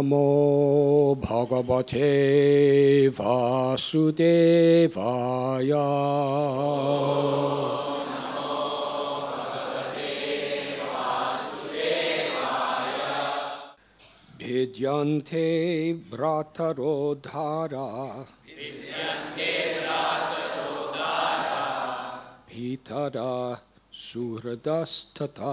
नमो भगवते वासुदेवाय। भिद्यन्ते भ्रातरो धारा भीतरा सुहृदस्तथा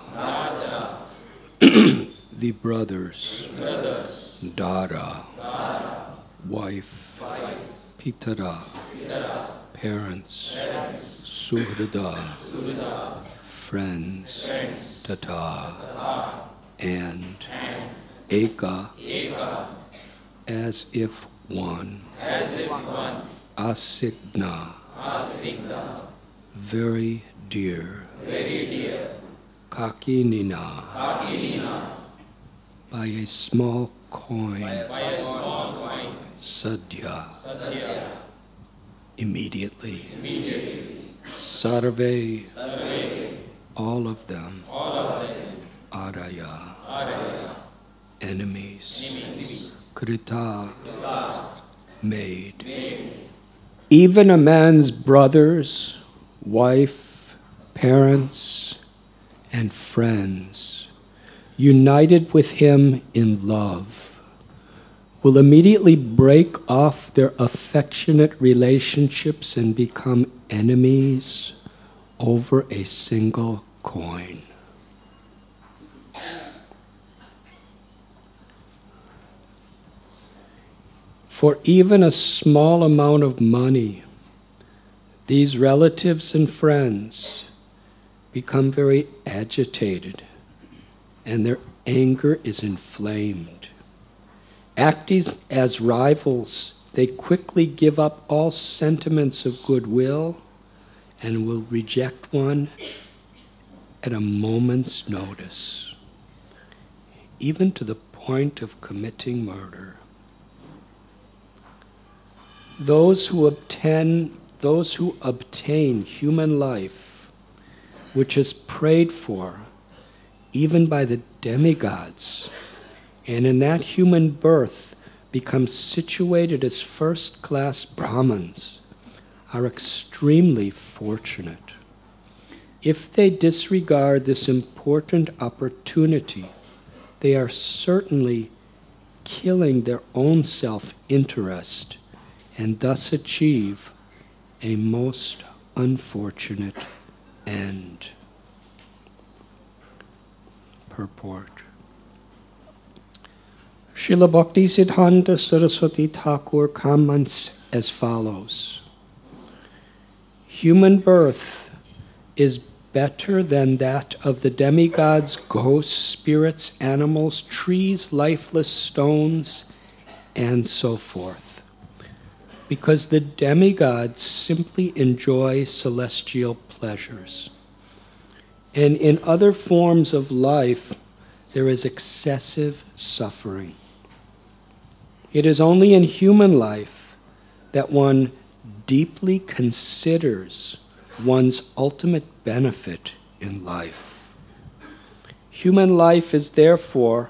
the brothers. Dara. Wife. Pitara. Parents. Suhrada. Friends. Tata. And. Eka. As if one. As if one Asigna. Very dear. Very dear Kakinina, Kakinina. By a small coin. Sadhya. Immediately. Sarve. All of them. Araya. Enemies. Krita. Made. Even a man's brothers, wife, parents, and friends, united with him in love, will immediately break off their affectionate relationships and become enemies over a single coin. For even a small amount of money, these relatives and friends become very agitated and their anger is inflamed. Acting as rivals, they quickly give up all sentiments of goodwill and will reject one at a moment's notice, even to the point of committing murder. Those who obtain, those who obtain human life, which is prayed for even by the demigods, and in that human birth become situated as first class Brahmins, are extremely fortunate. If they disregard this important opportunity, they are certainly killing their own self interest and thus achieve a most unfortunate end. Purport Srila Bhakti Siddhanta Saraswati Thakur comments as follows Human birth is better than that of the demigods, ghosts, spirits, animals, trees, lifeless stones, and so forth. Because the demigods simply enjoy celestial pleasures. And in other forms of life, there is excessive suffering. It is only in human life that one deeply considers one's ultimate benefit in life. Human life is therefore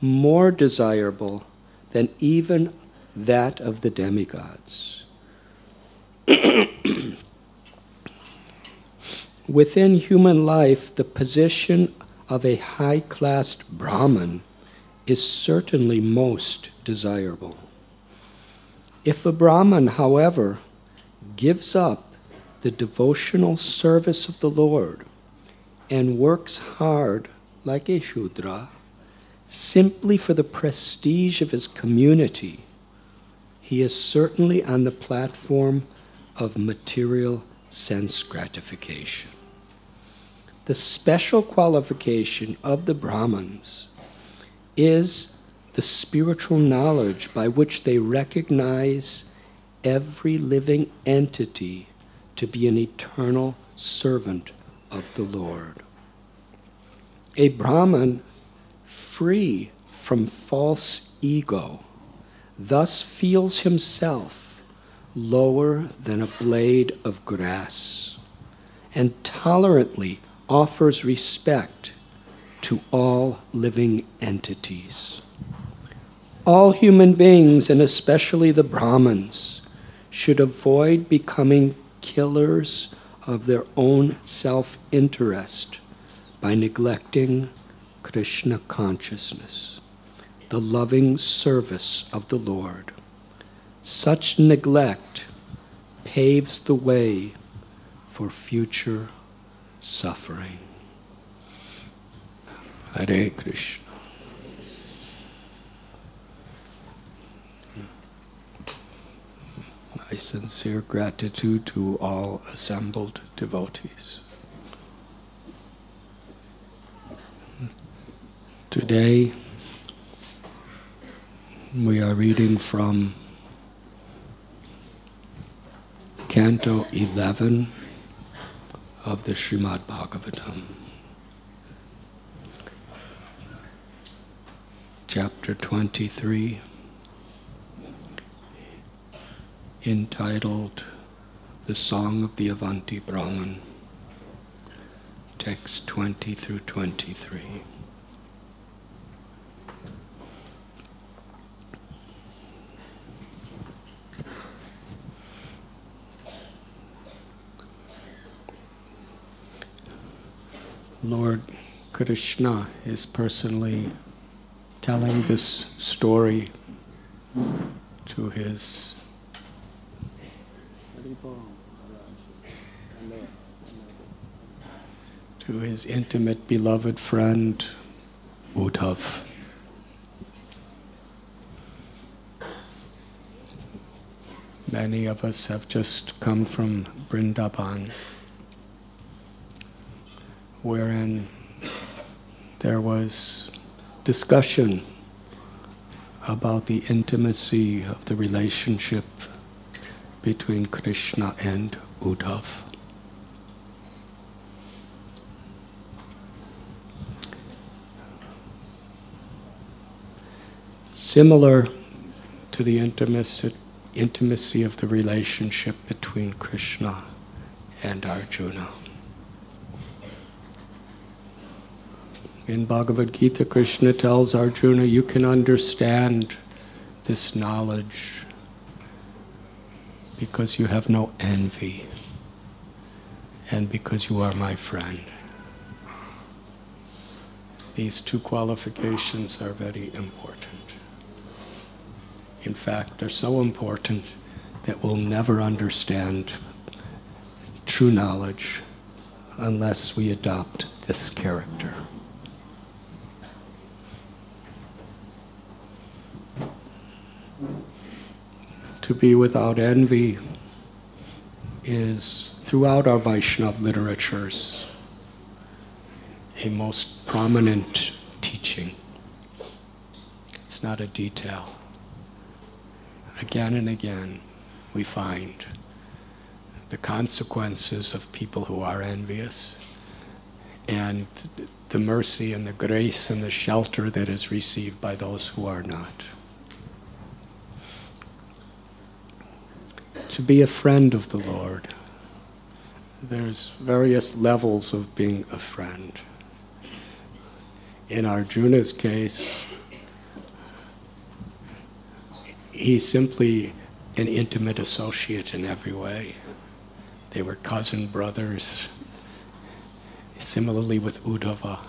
more desirable than even that of the demigods. Within human life, the position of a high class Brahman is certainly most desirable. If a Brahman, however, gives up the devotional service of the Lord and works hard like a Shudra, simply for the prestige of his community, he is certainly on the platform of material sense gratification. The special qualification of the Brahmins is the spiritual knowledge by which they recognize every living entity to be an eternal servant of the Lord. A Brahman free from false ego thus feels himself lower than a blade of grass and tolerantly offers respect to all living entities. All human beings, and especially the Brahmins, should avoid becoming killers of their own self interest by neglecting Krishna consciousness, the loving service of the Lord. Such neglect paves the way for future suffering. Hare Krishna. My sincere gratitude to all assembled devotees. Today, we are reading from Canto 11 of the Srimad Bhagavatam. Chapter 23, entitled The Song of the Avanti Brahman, text 20 through 23. Lord Krishna is personally telling this story to his to his intimate beloved friend Uddhav. Many of us have just come from Vrindavan wherein there was discussion about the intimacy of the relationship between Krishna and Uddhav. Similar to the intimacy, intimacy of the relationship between Krishna and Arjuna. In Bhagavad Gita, Krishna tells Arjuna, you can understand this knowledge because you have no envy and because you are my friend. These two qualifications are very important. In fact, they're so important that we'll never understand true knowledge unless we adopt this character. To be without envy is throughout our Vaishnav literatures a most prominent teaching. It's not a detail. Again and again, we find the consequences of people who are envious and the mercy and the grace and the shelter that is received by those who are not. To be a friend of the Lord. There's various levels of being a friend. In Arjuna's case, he's simply an intimate associate in every way. They were cousin brothers. Similarly with Uddhava.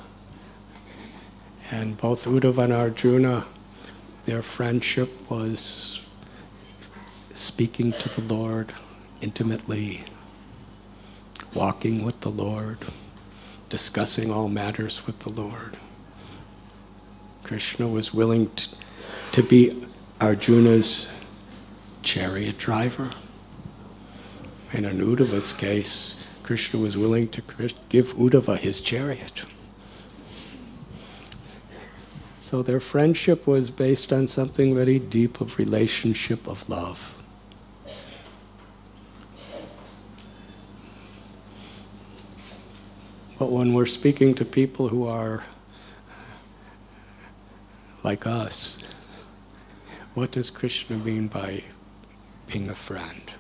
And both Uddhava and Arjuna, their friendship was speaking to the Lord intimately, walking with the Lord, discussing all matters with the Lord. Krishna was willing to, to be Arjuna's chariot driver. And in Uddhava's case, Krishna was willing to give Uddhava his chariot. So their friendship was based on something very deep of relationship of love. But when we're speaking to people who are like us, what does Krishna mean by being a friend?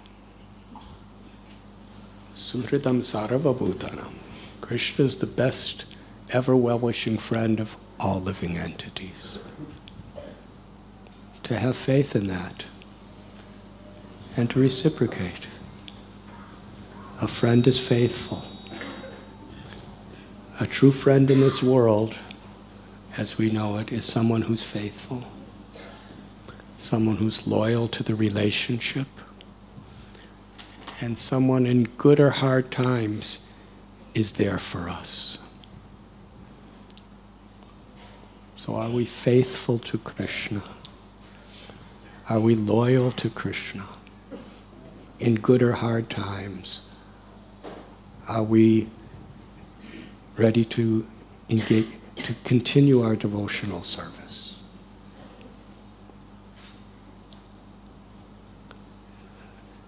Suhridam Sarvabhutanam. Krishna is the best ever well wishing friend of all living entities. To have faith in that and to reciprocate. A friend is faithful. A true friend in this world, as we know it, is someone who's faithful, someone who's loyal to the relationship, and someone in good or hard times is there for us. So, are we faithful to Krishna? Are we loyal to Krishna in good or hard times? Are we ready to engage, to continue our devotional service.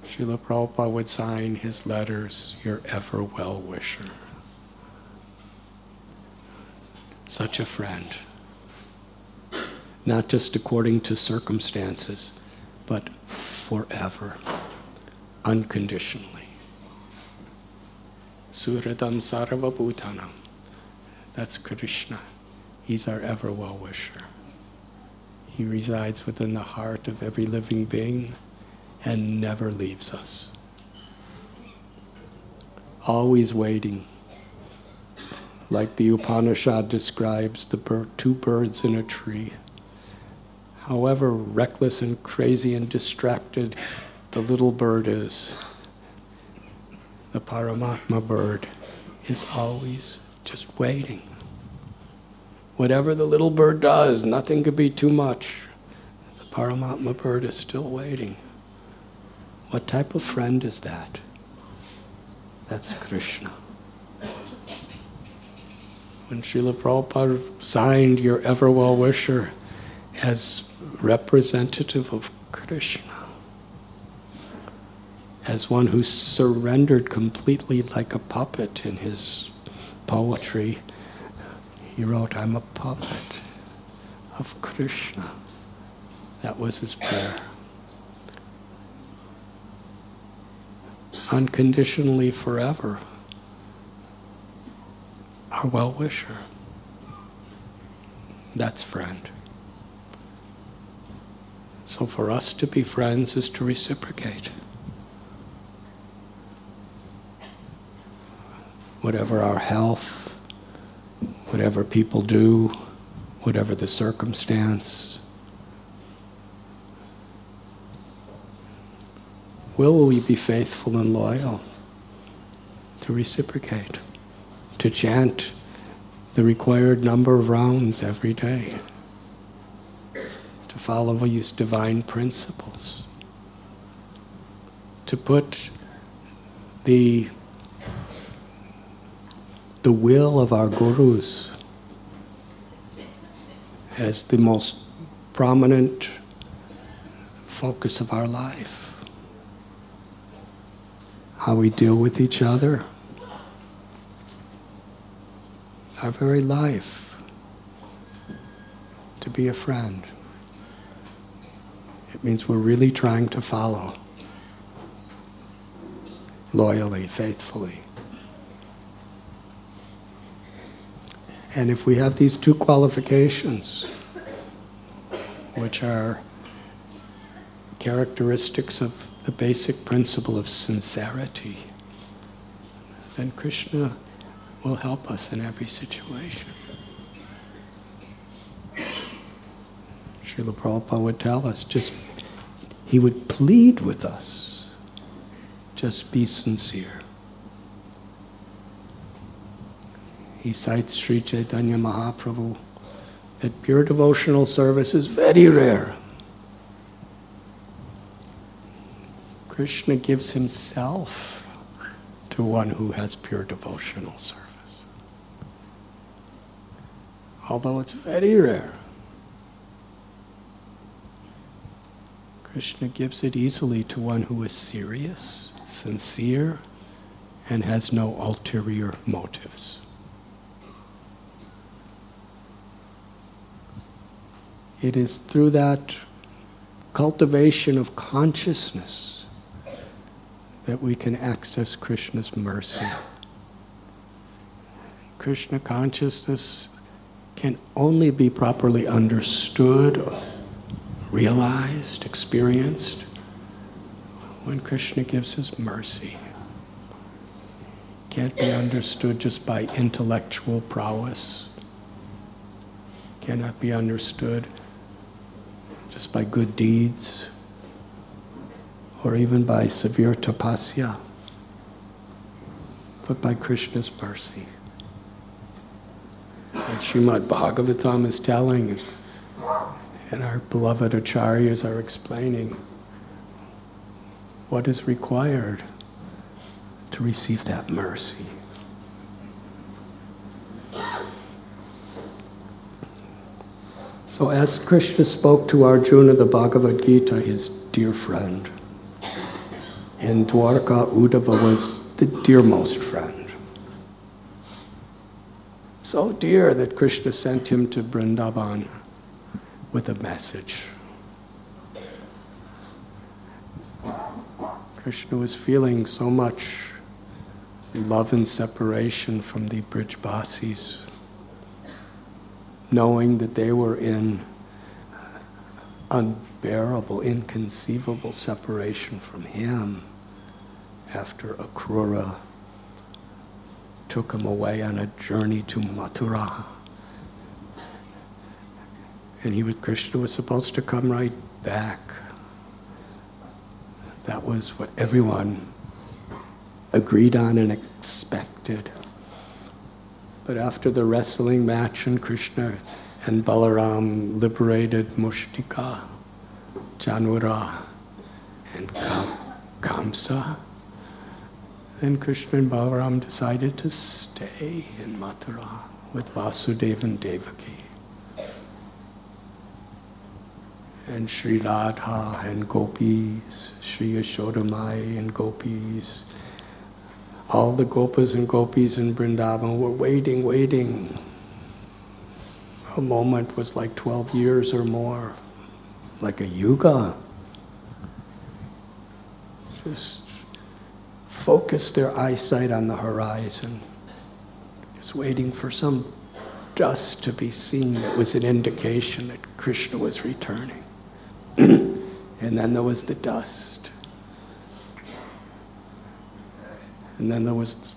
Srila Prabhupada would sign his letters, your ever well wisher. Such a friend. Not just according to circumstances, but forever, unconditionally. Suhridam Sarvabhutanam. That's Krishna. He's our ever well wisher. He resides within the heart of every living being and never leaves us. Always waiting. Like the Upanishad describes the two birds in a tree. However reckless and crazy and distracted the little bird is, the Paramatma bird is always just waiting. Whatever the little bird does, nothing could be too much. The Paramatma bird is still waiting. What type of friend is that? That's Krishna. When Srila Prabhupada signed your ever well wisher as representative of Krishna, as one who surrendered completely like a puppet in his poetry. He wrote, I'm a puppet of Krishna. That was his prayer. Unconditionally forever. Our well wisher. That's friend. So for us to be friends is to reciprocate. Whatever our health, whatever people do, whatever the circumstance. Will we be faithful and loyal to reciprocate, to chant the required number of rounds every day, to follow these divine principles, to put the the will of our gurus as the most prominent focus of our life. How we deal with each other, our very life, to be a friend. It means we're really trying to follow loyally, faithfully. And if we have these two qualifications, which are characteristics of the basic principle of sincerity, then Krishna will help us in every situation. Srila Prabhupada would tell us, just, he would plead with us, just be sincere. he cites Sri Chaitanya Mahaprabhu that pure devotional service is very rare. Krishna gives himself to one who has pure devotional service. Although it's very rare, Krishna gives it easily to one who is serious, sincere, and has no ulterior motives. It is through that cultivation of consciousness that we can access Krishna's mercy. Krishna consciousness can only be properly understood, realized, experienced when Krishna gives his mercy. Can't be understood just by intellectual prowess. Cannot be understood just by good deeds or even by severe tapasya, but by Krishna's mercy. And Srimad Bhagavatam is telling, and our beloved acharyas are explaining what is required to receive that mercy. So, as Krishna spoke to Arjuna, the Bhagavad Gita, his dear friend, in Dwarka, Uddhava was the dearmost friend. So dear that Krishna sent him to Vrindavan with a message. Krishna was feeling so much love and separation from the Brijbasis, knowing that they were in unbearable, inconceivable separation from him after Akrura took him away on a journey to Mathura. And he was, Krishna was supposed to come right back. That was what everyone agreed on and expected. But after the wrestling match and Krishna and Balaram liberated Mushtika, Chanura, and Kam- Kamsa, then Krishna and Balaram decided to stay in Mathura with Vasudeva and Devaki. And Sri Radha and gopis, Sri Yashodamai and gopis, all the gopas and gopis in Vrindavan were waiting, waiting. A moment was like 12 years or more, like a yuga. Just focused their eyesight on the horizon, just waiting for some dust to be seen that was an indication that Krishna was returning. and then there was the dust. And then there was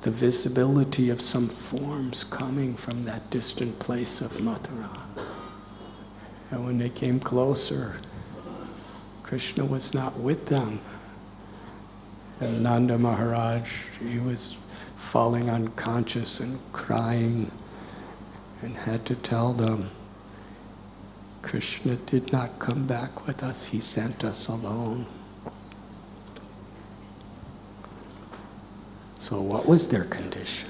the visibility of some forms coming from that distant place of Mathura. And when they came closer, Krishna was not with them. And Nanda Maharaj, he was falling unconscious and crying and had to tell them, Krishna did not come back with us, he sent us alone. So, what was their condition?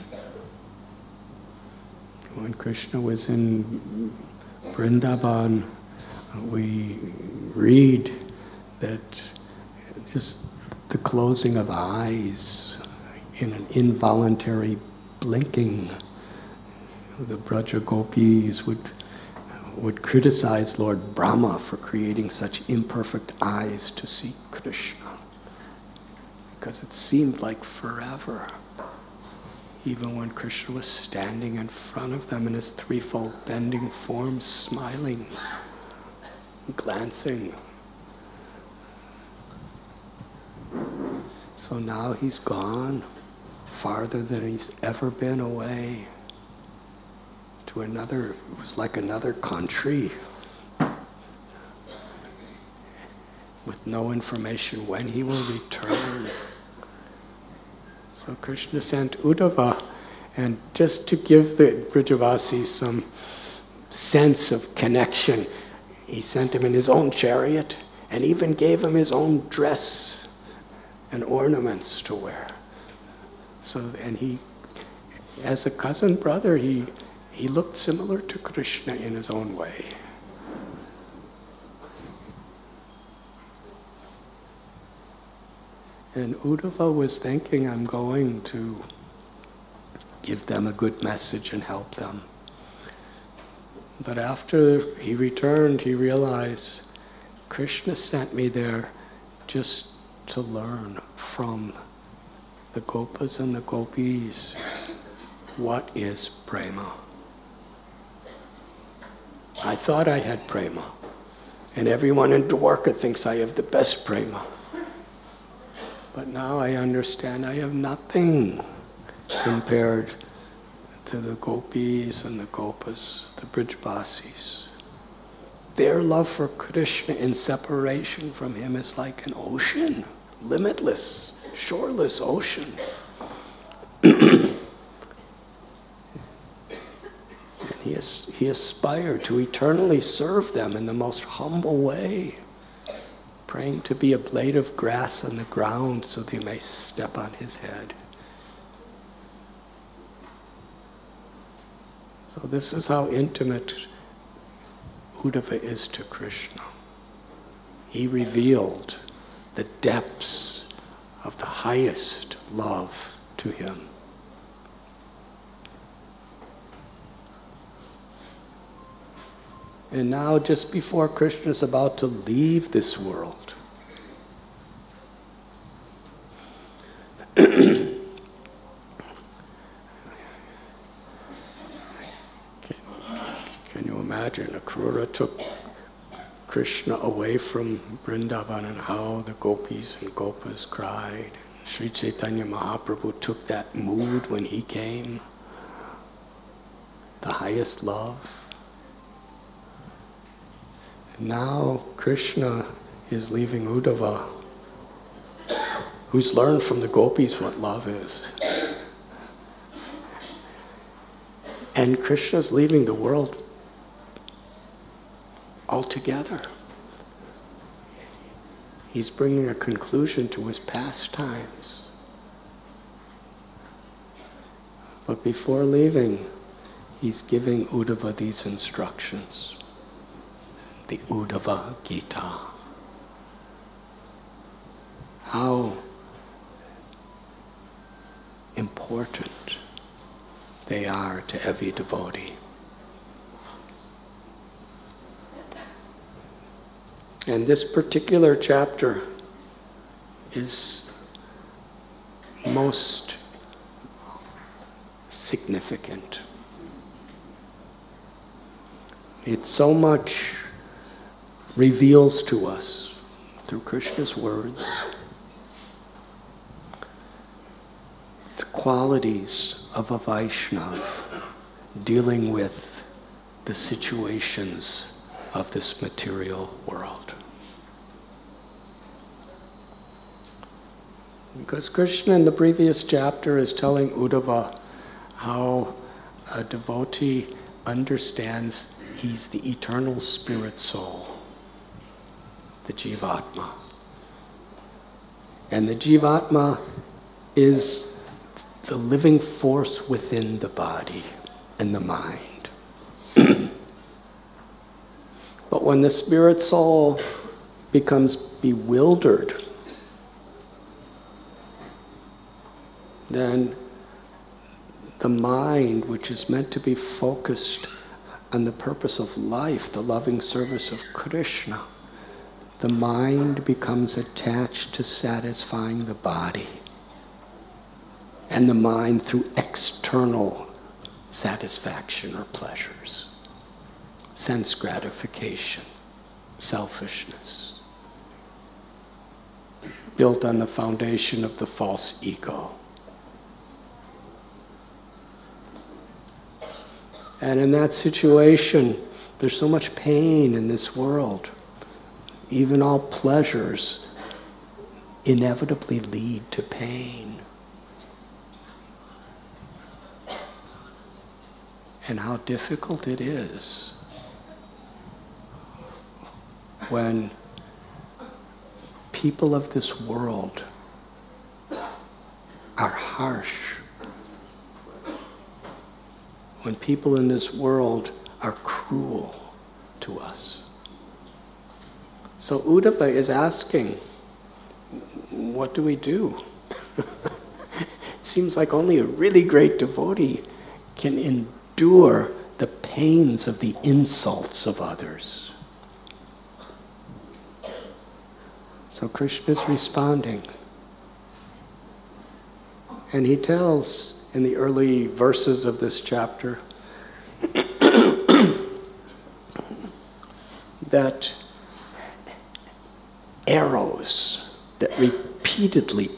When Krishna was in Vrindavan, uh, we read that just the closing of eyes in an involuntary blinking, the Braja Gopis would, would criticize Lord Brahma for creating such imperfect eyes to see Krishna because it seemed like forever. Even when Krishna was standing in front of them in his threefold bending form, smiling, glancing. So now he's gone farther than he's ever been away to another, it was like another country with no information when he will return. So Krishna sent Uddhava, and just to give the Brijavasis some sense of connection, he sent him in his own chariot and even gave him his own dress and ornaments to wear. So, and he, as a cousin brother, he, he looked similar to Krishna in his own way. And Uddhava was thinking, I'm going to give them a good message and help them. But after he returned, he realized Krishna sent me there just to learn from the gopas and the gopis what is prema. I thought I had prema, and everyone in Dwarka thinks I have the best prema. But now I understand I have nothing compared to the gopis and the gopas, the Brijbasis. Their love for Krishna in separation from him is like an ocean, limitless, shoreless ocean. and he, he aspired to eternally serve them in the most humble way praying to be a blade of grass on the ground so they may step on his head. So, this is how intimate Uddhava is to Krishna. He revealed the depths of the highest love to him. And now, just before Krishna is about to leave this world, can, you imagine? Akrura took Krishna away from Vrindavan and how the gopis and gopas cried. Sri Chaitanya Mahaprabhu took that mood when he came, the highest love. And Now Krishna is leaving Uddhava, who's learned from the gopis what love is. And Krishna's leaving the world altogether. He's bringing a conclusion to his pastimes. But before leaving, he's giving Uddhava these instructions the Uddhava Gita. How important they are to every devotee. And this particular chapter is most significant. It so much reveals to us through Krishna's words qualities of a Vaishnav dealing with the situations of this material world. Because Krishna in the previous chapter is telling Uddhava how a devotee understands he's the eternal spirit soul the Jivatma. And the Jivatma is the living force within the body and the mind. but when the spirit soul becomes bewildered, then the mind, which is meant to be focused on the purpose of life, the loving service of Krishna, the mind becomes attached to satisfying the body. And the mind through external satisfaction or pleasures, sense gratification, selfishness, built on the foundation of the false ego. And in that situation, there's so much pain in this world even all pleasures inevitably lead to pain. And how difficult it is when people of this world are harsh. When people in this world are cruel to us. So Uddhava is asking, what do we do? it seems like only a really great devotee can endure the pains of the insults of others. So Krishna is responding. And he tells in the early verses of this chapter that arrows that repeatedly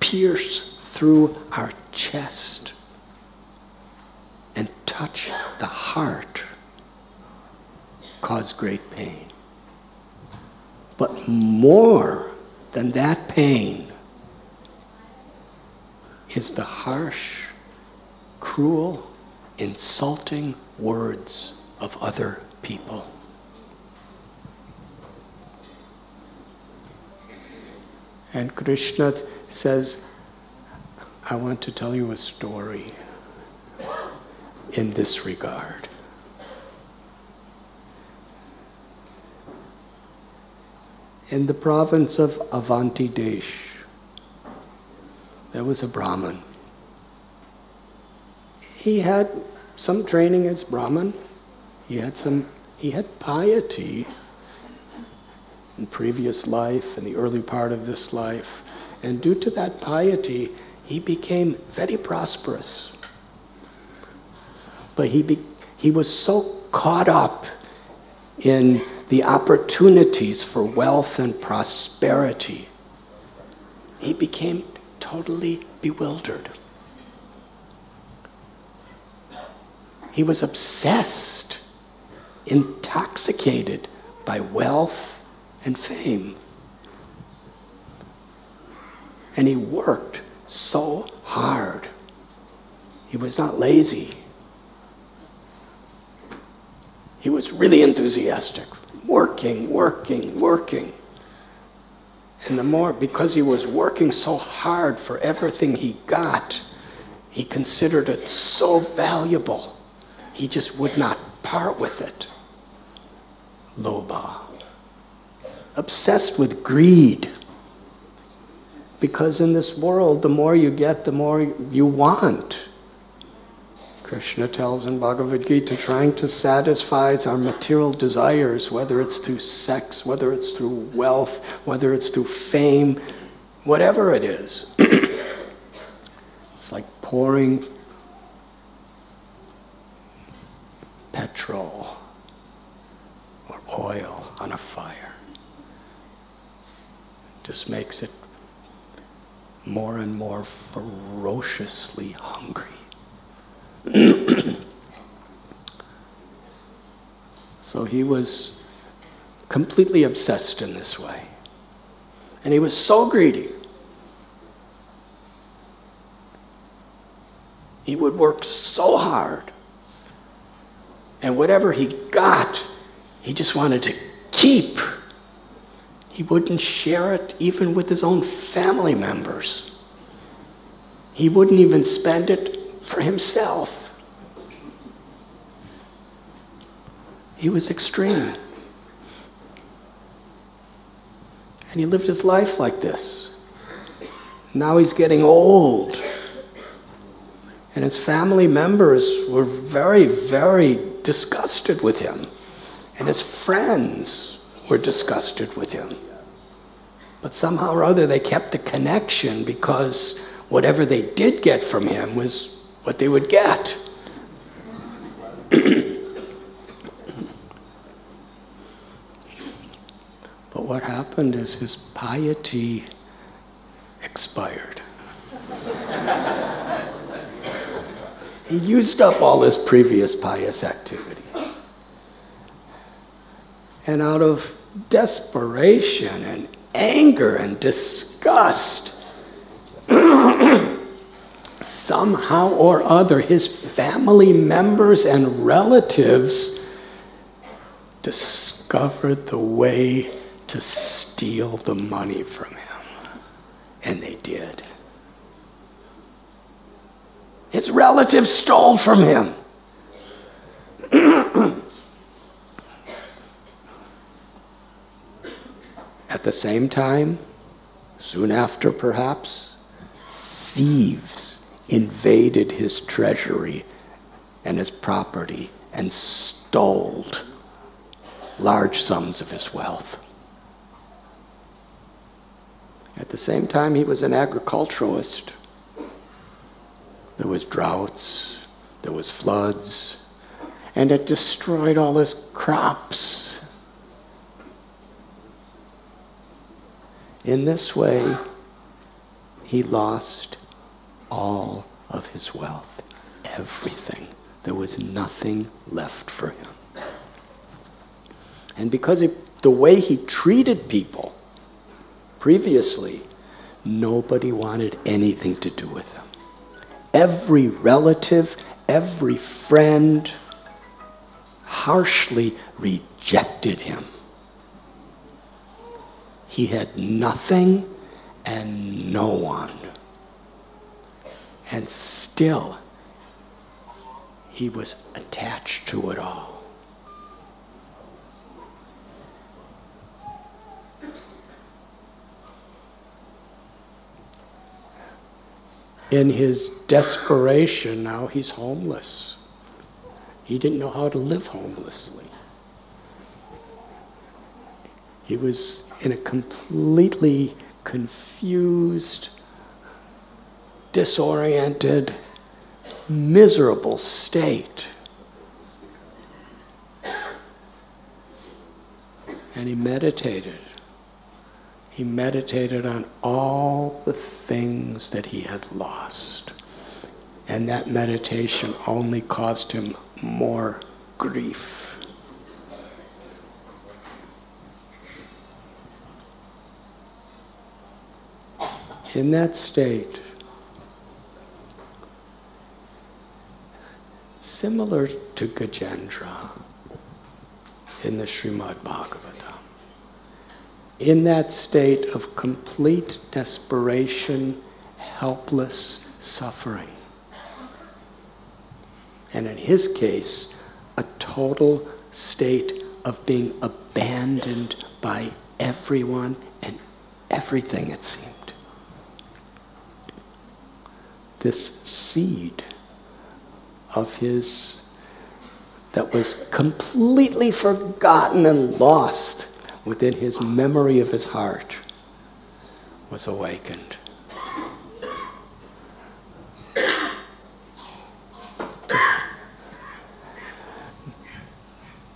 pierce through our chest touch the heart cause great pain. But more than that pain is the harsh, cruel, insulting words of other people. And Krishna says, I want to tell you a story in this regard. In the province of Avanti Desh, there was a Brahmin. He had some training as Brahmin. He had some he had piety in previous life, in the early part of this life. And due to that piety, he became very prosperous. But he, be, he was so caught up in the opportunities for wealth and prosperity, he became totally bewildered. He was obsessed, intoxicated by wealth and fame. And he worked so hard. He was not lazy. He was really enthusiastic, working, working, working. And the more, because he was working so hard for everything he got, he considered it so valuable, he just would not part with it. Lobha. Obsessed with greed. Because in this world, the more you get, the more you want. Krishna tells in Bhagavad Gita, trying to satisfy our material desires, whether it's through sex, whether it's through wealth, whether it's through fame, whatever it is. it's like pouring petrol or oil on a fire. Just makes it more and more ferociously hungry. So he was completely obsessed in this way. And he was so greedy. He would work so hard. And whatever he got, he just wanted to keep. He wouldn't share it even with his own family members. He wouldn't even spend it for himself. He was extreme. And he lived his life like this. Now he's getting old. And his family members were very, very disgusted with him. And his friends were disgusted with him. But somehow or other they kept the connection because whatever they did get from him was what they would get. what happened is his piety expired. he used up all his previous pious activities. And out of desperation and anger and disgust, somehow or other, his family members and relatives discovered the way to steal the money from him. And they did. His relatives stole from him. At the same time, Soon after, perhaps, thieves invaded his treasury and his property and stole large sums of his wealth. At the same time, he was an agriculturalist. There was droughts, there was floods, and it destroyed all his crops. In this way, he lost all of his wealth, everything. There was nothing left for him. And because the way he treated people previously, nobody wanted anything to do with him. Every relative, every friend harshly rejected him. He had nothing and no one. And still, he was attached to it all. In his desperation, now he's homeless. He didn't know how to live homelessly. He was in a completely confused, disoriented, miserable state. And he meditated. He meditated on all the things that he had lost. And that meditation only caused him more grief. In that state, similar to Gajendra in the Srimad Bhagavatam. In that state of complete desperation, helpless suffering. And in his case, a total state of being abandoned by everyone and everything, it seemed. This seed of his that was completely forgotten and lost within his memory of his heart was awakened.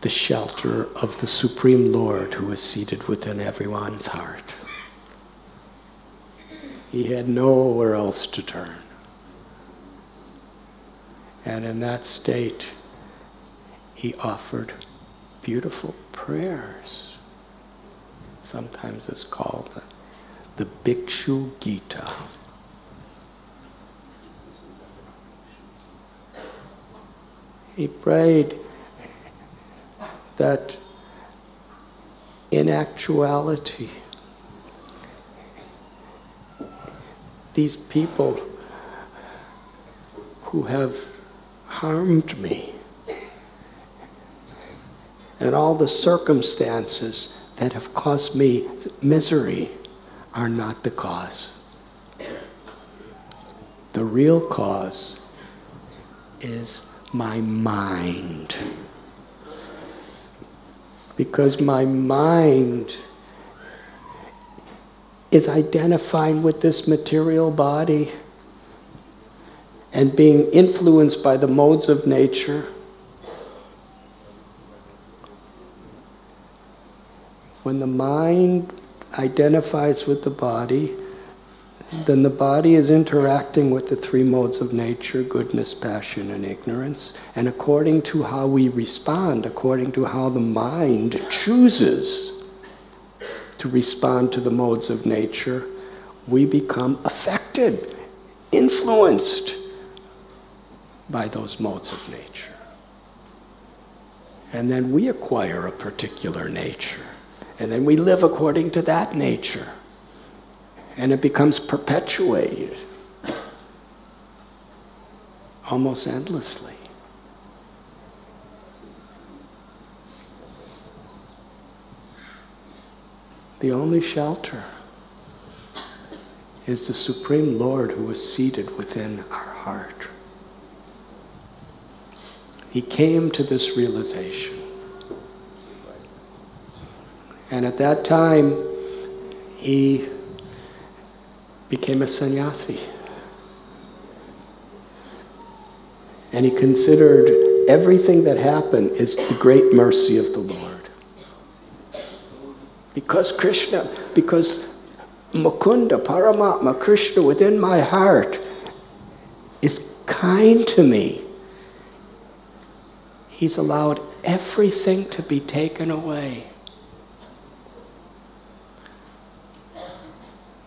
The shelter of the Supreme Lord who is seated within everyone's heart. He had nowhere else to turn. And in that state, he offered beautiful prayers. Sometimes it's called the, the Bhikshu Gita. He prayed that in actuality, these people who have harmed me. And all the circumstances that have caused me misery are not the cause. The real cause is my mind. Because my mind is identifying with this material body and being influenced by the modes of nature. When the mind identifies with the body, then the body is interacting with the three modes of nature goodness, passion, and ignorance. And according to how we respond, according to how the mind chooses to respond to the modes of nature, we become affected, influenced by those modes of nature. And then we acquire a particular nature. And then we live according to that nature. And it becomes perpetuated almost endlessly. The only shelter is the Supreme Lord who is seated within our heart. He came to this realization. And at that time, he became a sannyasi. And he considered everything that happened is the great mercy of the Lord. Because Krishna, because Mukunda, Paramatma, Krishna within my heart is kind to me. He's allowed everything to be taken away.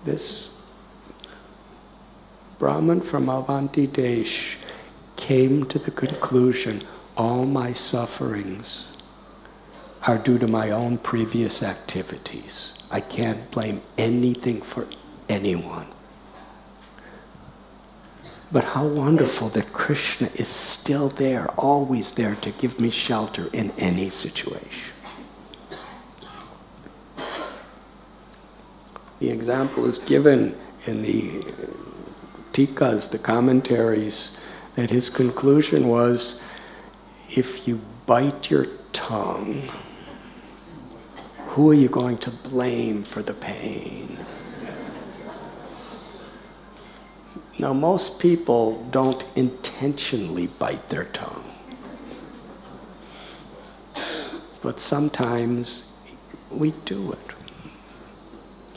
This Brahman from Avanti Desh came to the conclusion all my sufferings are due to my own previous activities. I can't blame anything for anyone. But how wonderful that Krishna is still there, always there to give me shelter in any situation. The example is given in the tikas, the commentaries, that his conclusion was if you bite your tongue, who are you going to blame for the pain? Now, most people don't intentionally bite their tongue. But sometimes we do it.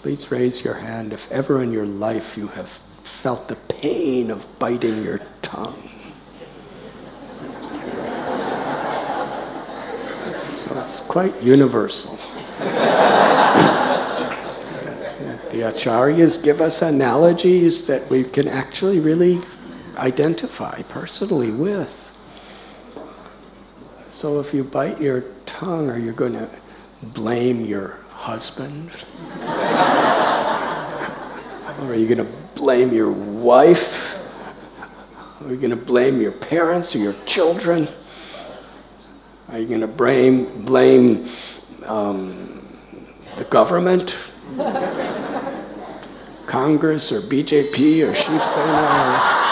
Please raise your hand if ever in your life you have felt the pain of biting your tongue. So it's quite universal. the acharyas give us analogies that we can actually really identify personally with. So if you bite your tongue, are you going to blame your husband? Or are you going to blame your wife? Are you going to blame your parents or your children? Are you going to blame, blame um, the government? Congress or BJP or Shiv Sena?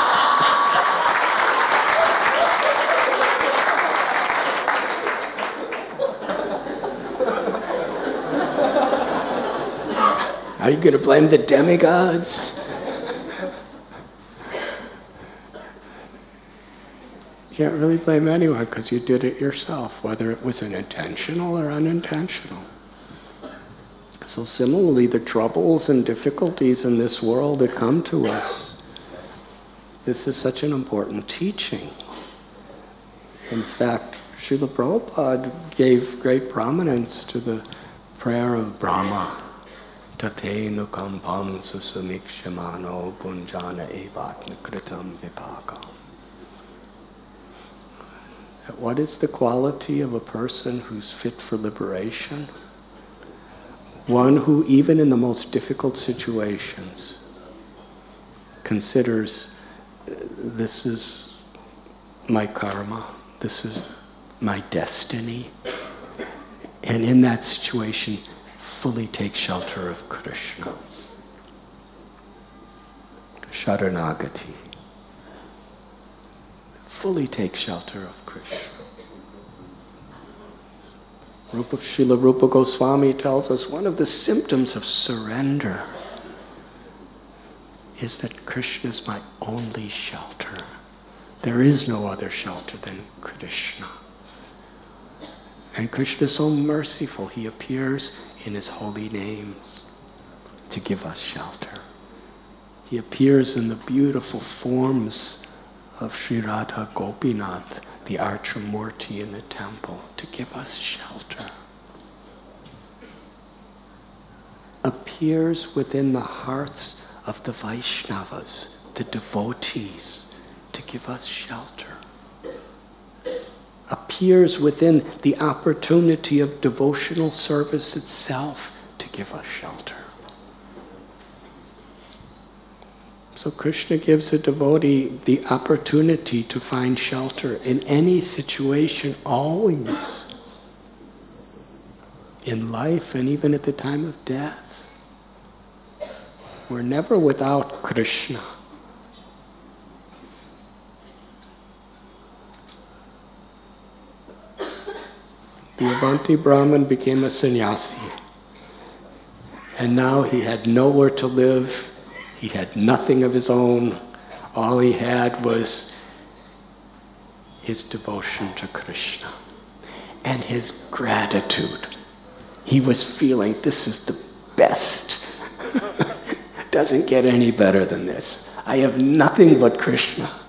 Are you going to blame the demigods? Can't really blame anyone because you did it yourself, whether it was an intentional or unintentional. So, similarly, the troubles and difficulties in this world that come to us, this is such an important teaching. In fact, Srila Prabhupada gave great prominence to the prayer of Brahma. What is the quality of a person who's fit for liberation? One who, even in the most difficult situations, considers this is my karma, this is my destiny, and in that situation, fully take shelter of Krishna. Sharanagati. Fully take shelter of Krishna. Rupa Srila Rupa Goswami tells us one of the symptoms of surrender is that Krishna is my only shelter. There is no other shelter than Krishna. And Krishna is so merciful, he appears in his holy names to give us shelter. He appears in the beautiful forms of Sri Radha Gopinath, the Archamurti in the temple, to give us shelter. Appears within the hearts of the Vaishnavas, the devotees, to give us shelter appears within the opportunity of devotional service itself to give us shelter. So Krishna gives a devotee the opportunity to find shelter in any situation, always. In life and even at the time of death. We're never without Krishna. The Avanti Brahmin became a sannyasi. And now he had nowhere to live. He had nothing of his own. All he had was his devotion to Krishna and his gratitude. He was feeling this is the best. Doesn't get any better than this. I have nothing but Krishna.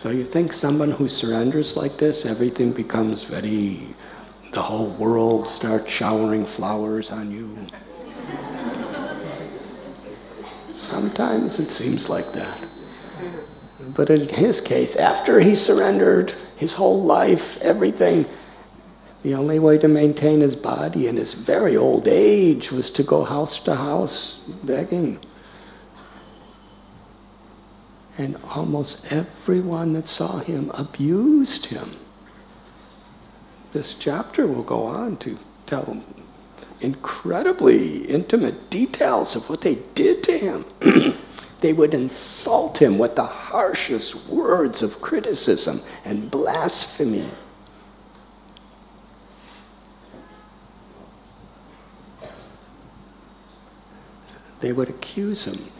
So you think someone who surrenders like this, everything becomes very, the whole world starts showering flowers on you. Sometimes it seems like that. But in his case, after he surrendered his whole life, everything, the only way to maintain his body in his very old age was to go house to house begging. And almost everyone that saw him abused him. This chapter will go on to tell incredibly intimate details of what they did to him. they would insult him with the harshest words of criticism and blasphemy. They would accuse him.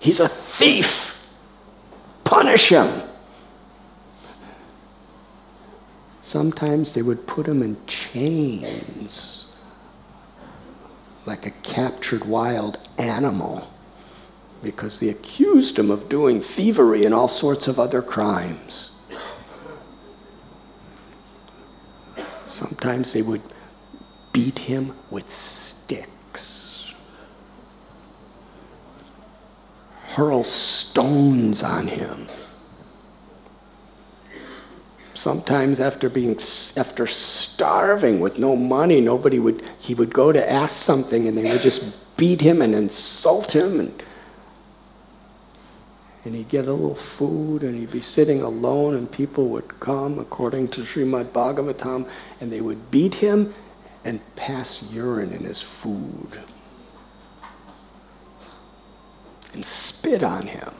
He's a thief. Punish him. Sometimes they would put him in chains like a captured wild animal because they accused him of doing thievery and all sorts of other crimes. Sometimes they would beat him with hurl stones on him. Sometimes after being after starving with no money, nobody would he would go to ask something and they would just beat him and insult him and and he'd get a little food and he'd be sitting alone and people would come according to Srimad Bhagavatam and they would beat him and pass urine in his food and spit on him.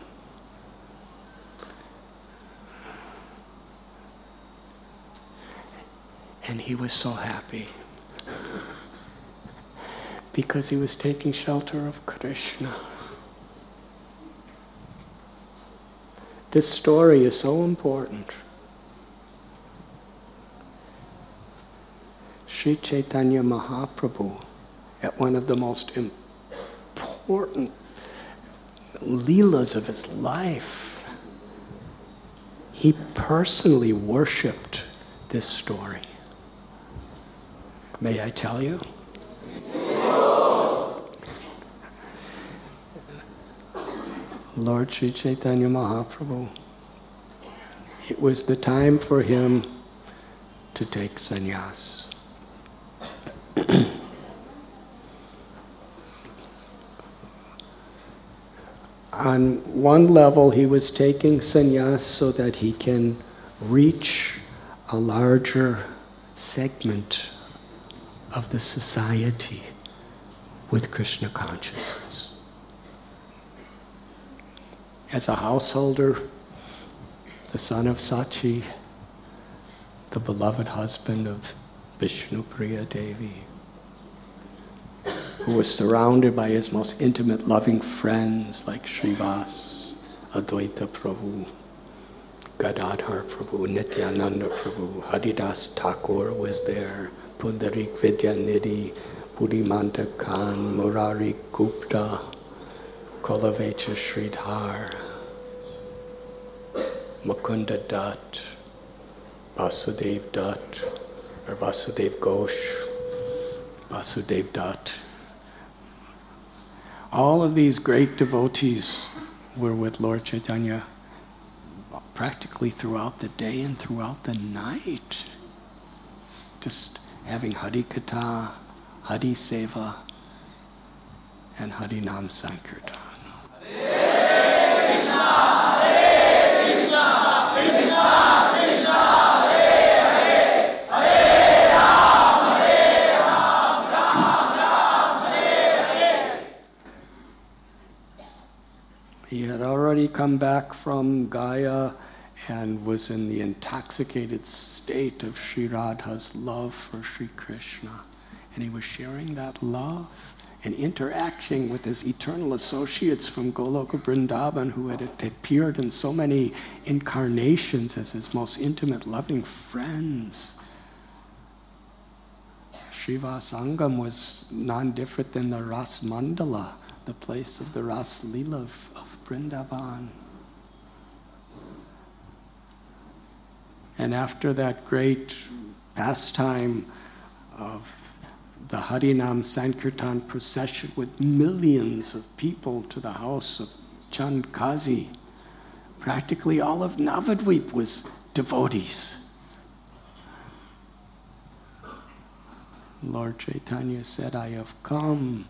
And he was so happy because he was taking shelter of Krishna. This story is so important. Sri Chaitanya Mahaprabhu, at one of the most important leelas of his life, he personally worshipped this story. May I tell you? Lord Sri Chaitanya Mahaprabhu, it was the time for him to take sannyas. On one level, he was taking sannyas so that he can reach a larger segment of the society with Krishna consciousness. As a householder, the son of Sachi, the beloved husband of Vishnu Priya Devi, who was surrounded by his most intimate, loving friends like Srivas, Advaita Prabhu, Gadadhar Prabhu, Nityananda Prabhu, Haridas Thakur was there, Pundarik Vidyanidhi, Buddhimanta Khan, Murari Gupta, Kolavecha Sridhar, Mukunda Dutt, Vasudev Dutt, or Vasudev Ghosh, Vasudev Dutt. All of these great devotees were with Lord Chaitanya practically throughout the day and throughout the night. Just having Hari Katha, Hari Seva, and Hari Nam Sankirtan. Come back from Gaya and was in the intoxicated state of Sri Radha's love for Sri Krishna. And he was sharing that love and interacting with his eternal associates from Goloka Vrindavan who had appeared in so many incarnations as his most intimate, loving friends. Srivas Angan was non different than the Ras Mandala, the place of the Ras Lila of, of Vrindavan. And after that great pastime of the Harinam Sankirtan procession with millions of people to the house of Chand Kazi, practically all of Navadvip was devotees. Lord Chaitanya said, I have come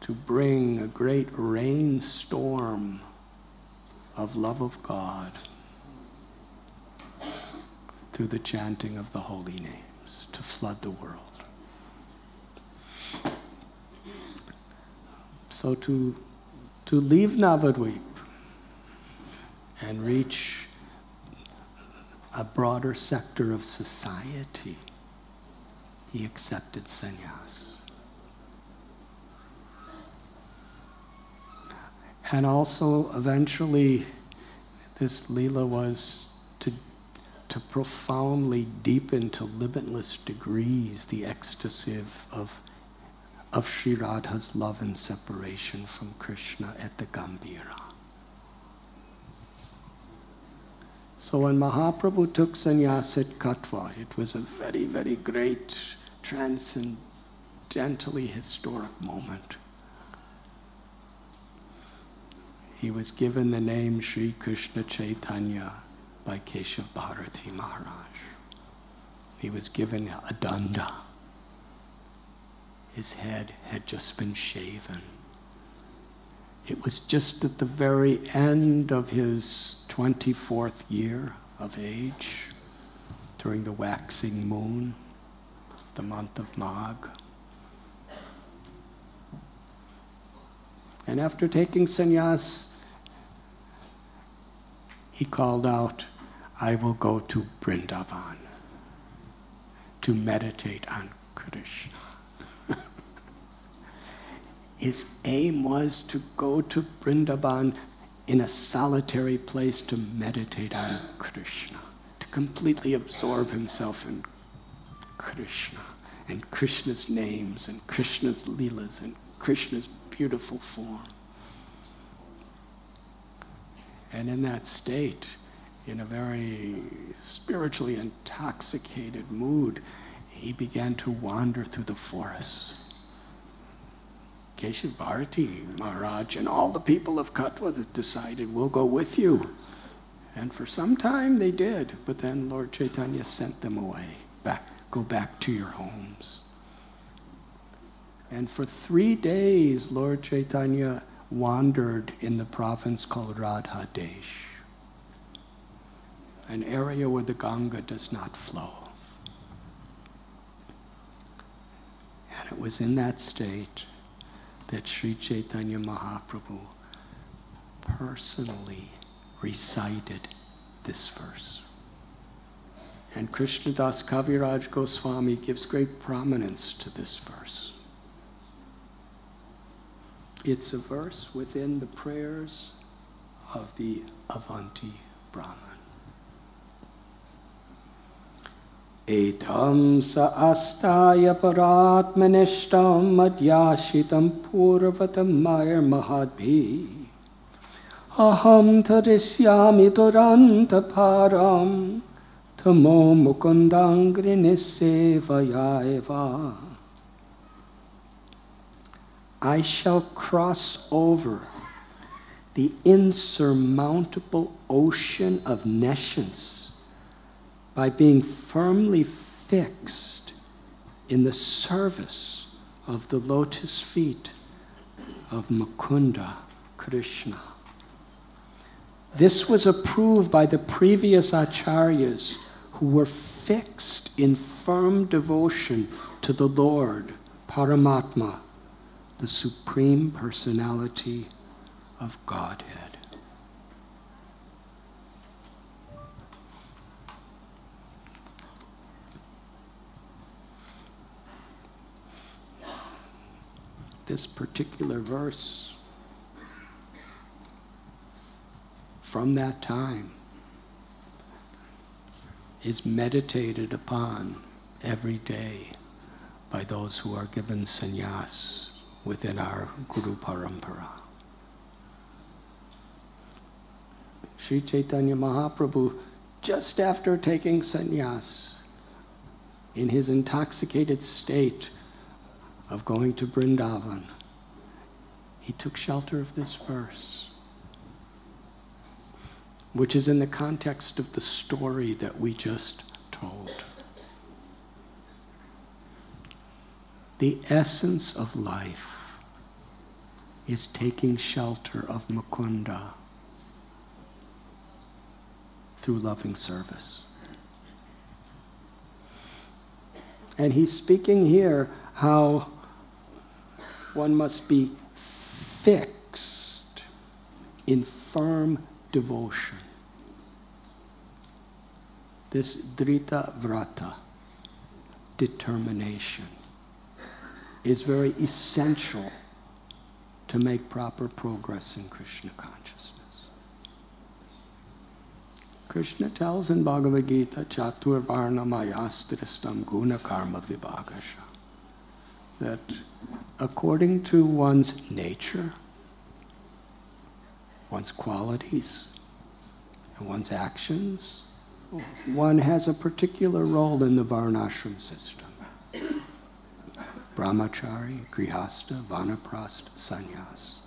to bring a great rainstorm of love of God through the chanting of the holy names to flood the world. So to, to leave Navadvip and reach a broader sector of society, he accepted sannyas. And also, eventually, this lila was to, to profoundly deepen to limitless degrees the ecstasy of, of of Sri Radha's love and separation from Krishna at the Gambhira. So when Mahaprabhu took sannyas at Katwa, it was a very, very great, transcendentally historic moment. He was given the name Sri Krishna Chaitanya by Keshav Bharati Maharaj. He was given a danda his head had just been shaven. It was just at the very end of his 24th year of age, during the waxing moon, the month of Magh. And after taking sannyas, he called out, I will go to Brindavan to meditate on Krishna. His aim was to go to Vrindavan in a solitary place to meditate on Krishna, to completely absorb himself in Krishna and Krishna's names and Krishna's leelas and Krishna's beautiful form. And in that state, in a very spiritually intoxicated mood, he began to wander through the forests Keshav Bharati Maharaj and all the people of Katwa decided, we'll go with you. And for some time they did, but then Lord Chaitanya sent them away. Back, go back to your homes. And for three days, Lord Chaitanya wandered in the province called Radha Desh, an area where the Ganga does not flow. And it was in that state that Sri Chaitanya Mahaprabhu personally recited this verse. And Krishnadas Kaviraj Goswami gives great prominence to this verse. It's a verse within the prayers of the Avanti Brahman. Etam sa astaya paratmanishtam madhyashitam purvatam mayar mahadbhi aham tarisyami durantaparam tamo mukundangrini sevayaiva I shall cross over the insurmountable ocean of nescience by being firmly fixed in the service of the lotus feet of Mukunda Krishna. This was approved by the previous acharyas who were fixed in firm devotion to the Lord, Paramatma, the Supreme Personality of Godhead. This particular verse from that time is meditated upon every day by those who are given sannyas within our Guru Parampara. Sri Chaitanya Mahaprabhu, just after taking sannyas, in his intoxicated state of going to Vrindavan, he took shelter of this verse, which is in the context of the story that we just told. The essence of life is taking shelter of Mukunda through loving service. And he's speaking here how one must be fixed in firm devotion. This drita vrata, determination is very essential to make proper progress in Krishna consciousness. Krishna tells in Bhagavad Gita, Chatur Varna Mayastristam Guna Karma Vibhagasha, that according to one's nature, one's qualities, and one's actions, one has a particular role in the Varnashram system brahmachari, grihasta, vanaprastha, sannyas.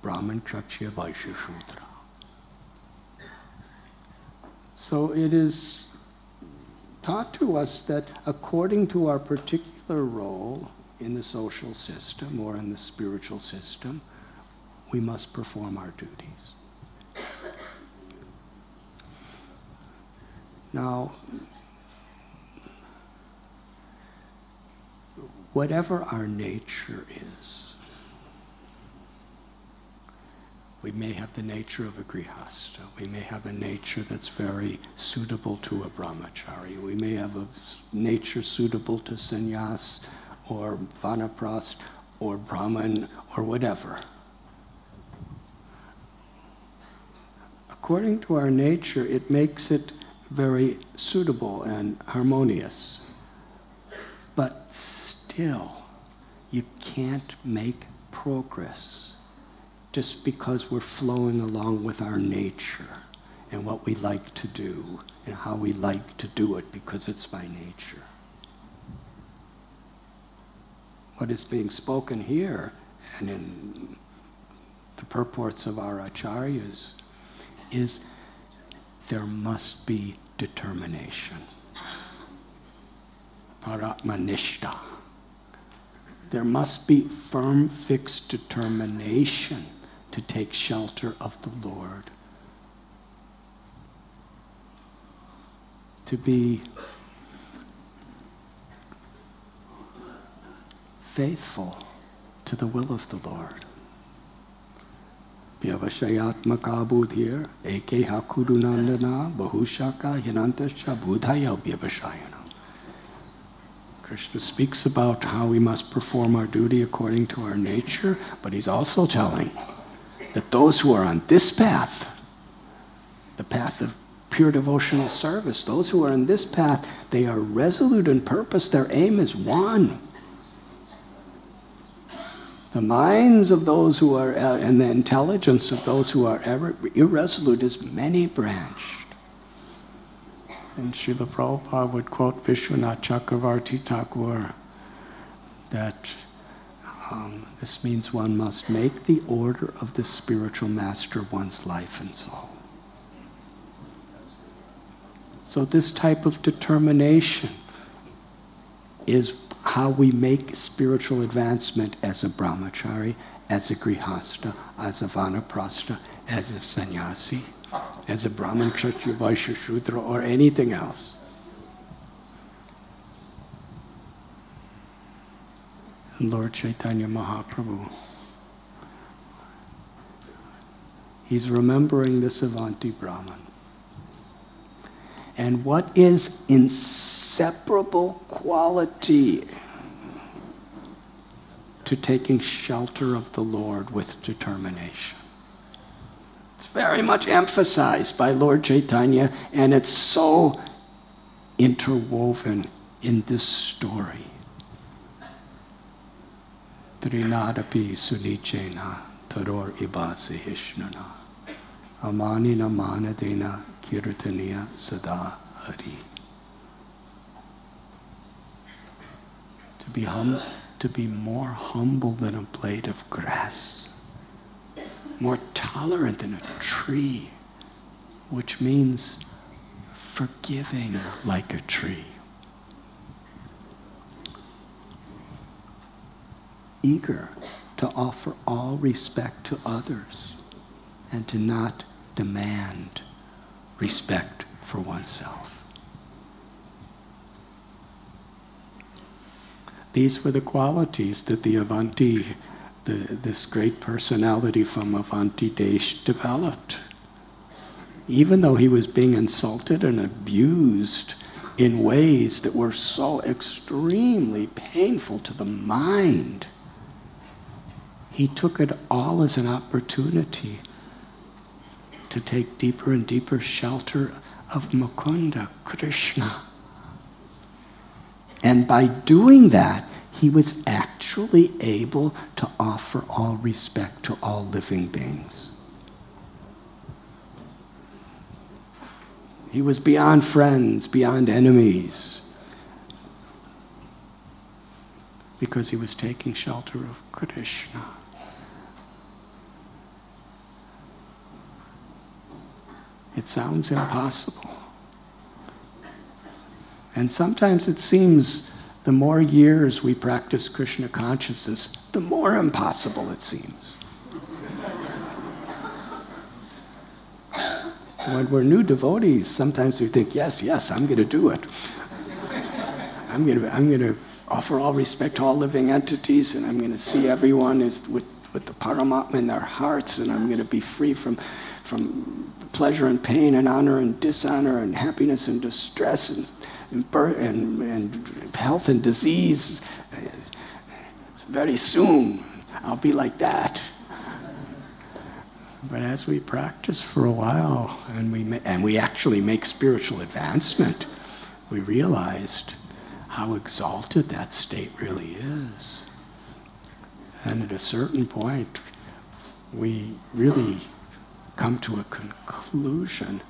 Brahman, Kshatriya, Vaishya, Shudra. So it is taught to us that according to our particular role in the social system or in the spiritual system, we must perform our duties. Now, whatever our nature is, we may have the nature of a grihasta. We may have a nature that's very suitable to a brahmachari. We may have a nature suitable to sannyas or vanaprast or brahman or whatever. According to our nature, it makes it very suitable and harmonious. But still, you can't make progress just because we're flowing along with our nature and what we like to do and how we like to do it because it's by nature. What is being spoken here and in the purports of our acharyas is there must be determination. Paratmanishta. There must be firm, fixed determination to take shelter of the Lord. To be faithful to the will of the Lord. Vyavashayatmaka buddhir eke hakudunandana bahushaka hinantascha buddhaya vyavashayana. Krishna speaks about how we must perform our duty according to our nature, but he's also telling that those who are on this path, the path of pure devotional service, those who are on this path, they are resolute in purpose, their aim is one. The minds of those who are, uh, and the intelligence of those who are ever irresolute is many branched. And Srila Prabhupada would quote Vishwanath Chakravarti Thakur that um, this means one must make the order of the spiritual master one's life and soul. So, this type of determination is how we make spiritual advancement as a brahmachari, as a grihasta, as a vanaprastha, as a sannyasi as a Brahmin, Kshatriya, Vaishya, Shudra, or anything else. Lord Chaitanya Mahaprabhu, he's remembering this Avanti Brahman. And what is inseparable quality to taking shelter of the Lord with determination? It's very much emphasized by Lord Chaitanya, and it's so interwoven in this story. Trinadapi sunichena taror ibase hishnana. Amanina manadena kirtaniya sada hari. To be hum- to be more humble than a blade of grass more tolerant than a tree, which means forgiving like a tree. Eager to offer all respect to others and to not demand respect for oneself. These were the qualities that the Avanti the, this great personality from Avanti Desh developed. Even though he was being insulted and abused in ways that were so extremely painful to the mind, he took it all as an opportunity to take deeper and deeper shelter of Mukunda, Krishna. And by doing that, he was actually able to offer all respect to all living beings. He was beyond friends, beyond enemies, because he was taking shelter of Krishna. It sounds impossible. And sometimes it seems the more years we practice Krishna consciousness, the more impossible it seems. when we're new devotees, sometimes we think, yes, yes, I'm going to do it. I'm going to, I'm going to offer all respect to all living entities, and I'm going to see everyone as, with, with the Paramatma in their hearts, and I'm going to be free from, from pleasure and pain and honor and dishonor and happiness and distress and and, and, and health and disease. Very soon, I'll be like that. But as we practice for a while and we, and we actually make spiritual advancement, we realized how exalted that state really is. And at a certain point, we really come to a conclusion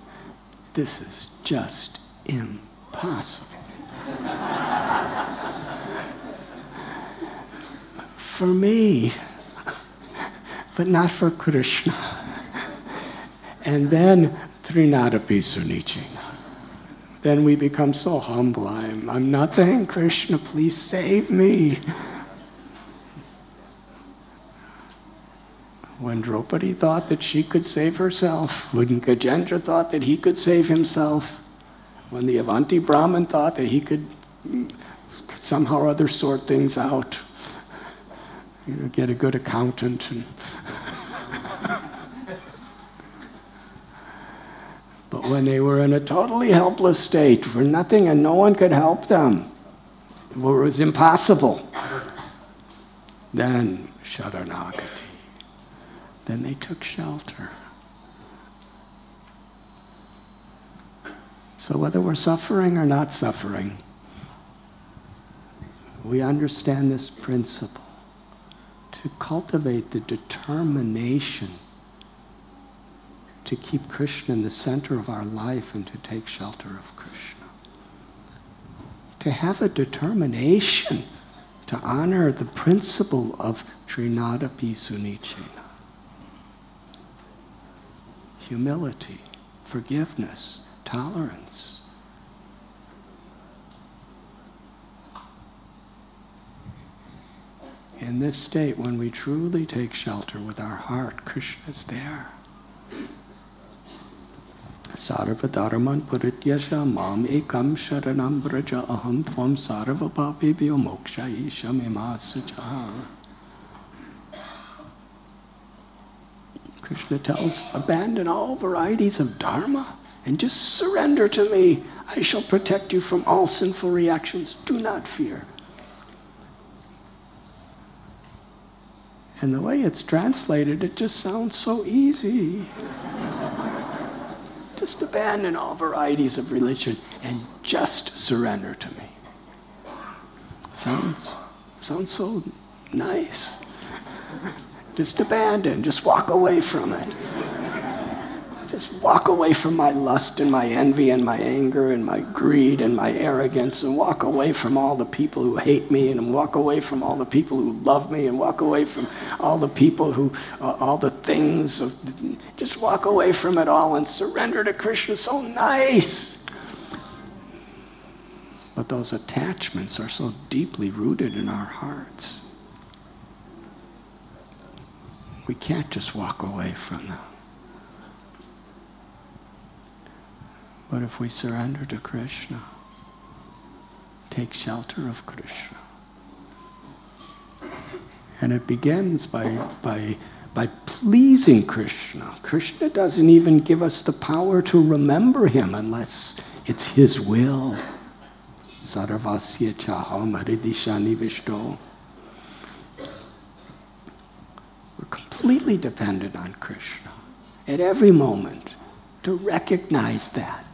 this is just impossible possible. for me, but not for Krishna. And then Trinadapi Sunichi. Then we become so humble. I'm, I'm nothing, Krishna, please save me. When Draupadi thought that she could save herself, when Gajendra thought that he could save himself, when the Avanti Brahmin thought that he could somehow or other sort things out, you know, get a good accountant. And but when they were in a totally helpless state, for nothing and no one could help them, it was impossible, then Sharanagati. Then they took shelter. So, whether we're suffering or not suffering, we understand this principle to cultivate the determination to keep Krishna in the center of our life and to take shelter of Krishna. To have a determination to honor the principle of Trinadapi Sunichena. Humility, forgiveness, tolerance. In this state, when we truly take shelter with our heart, Krishna is there. Sarvadharman purityasha mam ekam sharanam braja aham tvam sarva papebhyo moksha isham Krishna tells, abandon all varieties of dharma and just surrender to me. I shall protect you from all sinful reactions. Do not fear. And the way it's translated, it just sounds so easy. just abandon all varieties of religion and just surrender to me. Sounds, sounds so nice. Just abandon, just walk away from it. Just walk away from my lust and my envy and my anger and my greed and my arrogance and walk away from all the people who hate me and walk away from all the people who love me and walk away from all the people who, uh, all the things. Of, just walk away from it all and surrender to Krishna. So nice. But those attachments are so deeply rooted in our hearts. We can't just walk away from them. But if we surrender to Krishna, take shelter of Krishna, and it begins by, by, by pleasing Krishna. Krishna doesn't even give us the power to remember him unless it's his will. Sarvasya chaham aridishani vishto. We're completely dependent on Krishna at every moment to recognize that.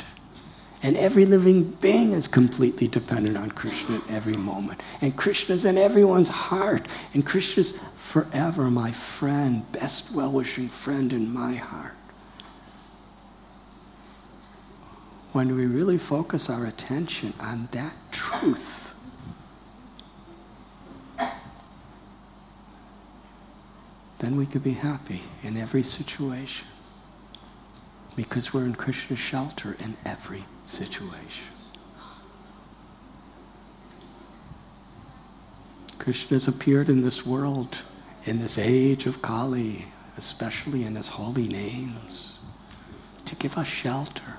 And every living being is completely dependent on Krishna at every moment. And Krishna's in everyone's heart. And Krishna's forever my friend, best well wishing friend in my heart. When we really focus our attention on that truth, then we could be happy in every situation because we're in Krishna's shelter in every situation. Krishna has appeared in this world, in this age of Kali, especially in his holy names, to give us shelter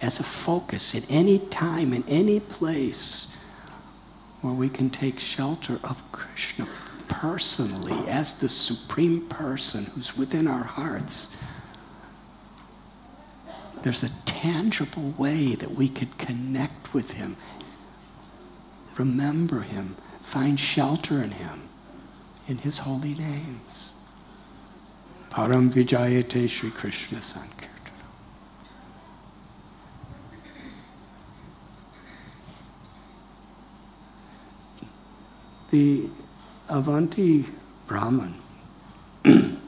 as a focus at any time, in any place where we can take shelter of Krishna personally as the supreme person who's within our hearts there's a tangible way that we could connect with Him, remember Him, find shelter in Him, in His holy names. Param Vijayate Sri Krishna Sankirtana. The Avanti Brahman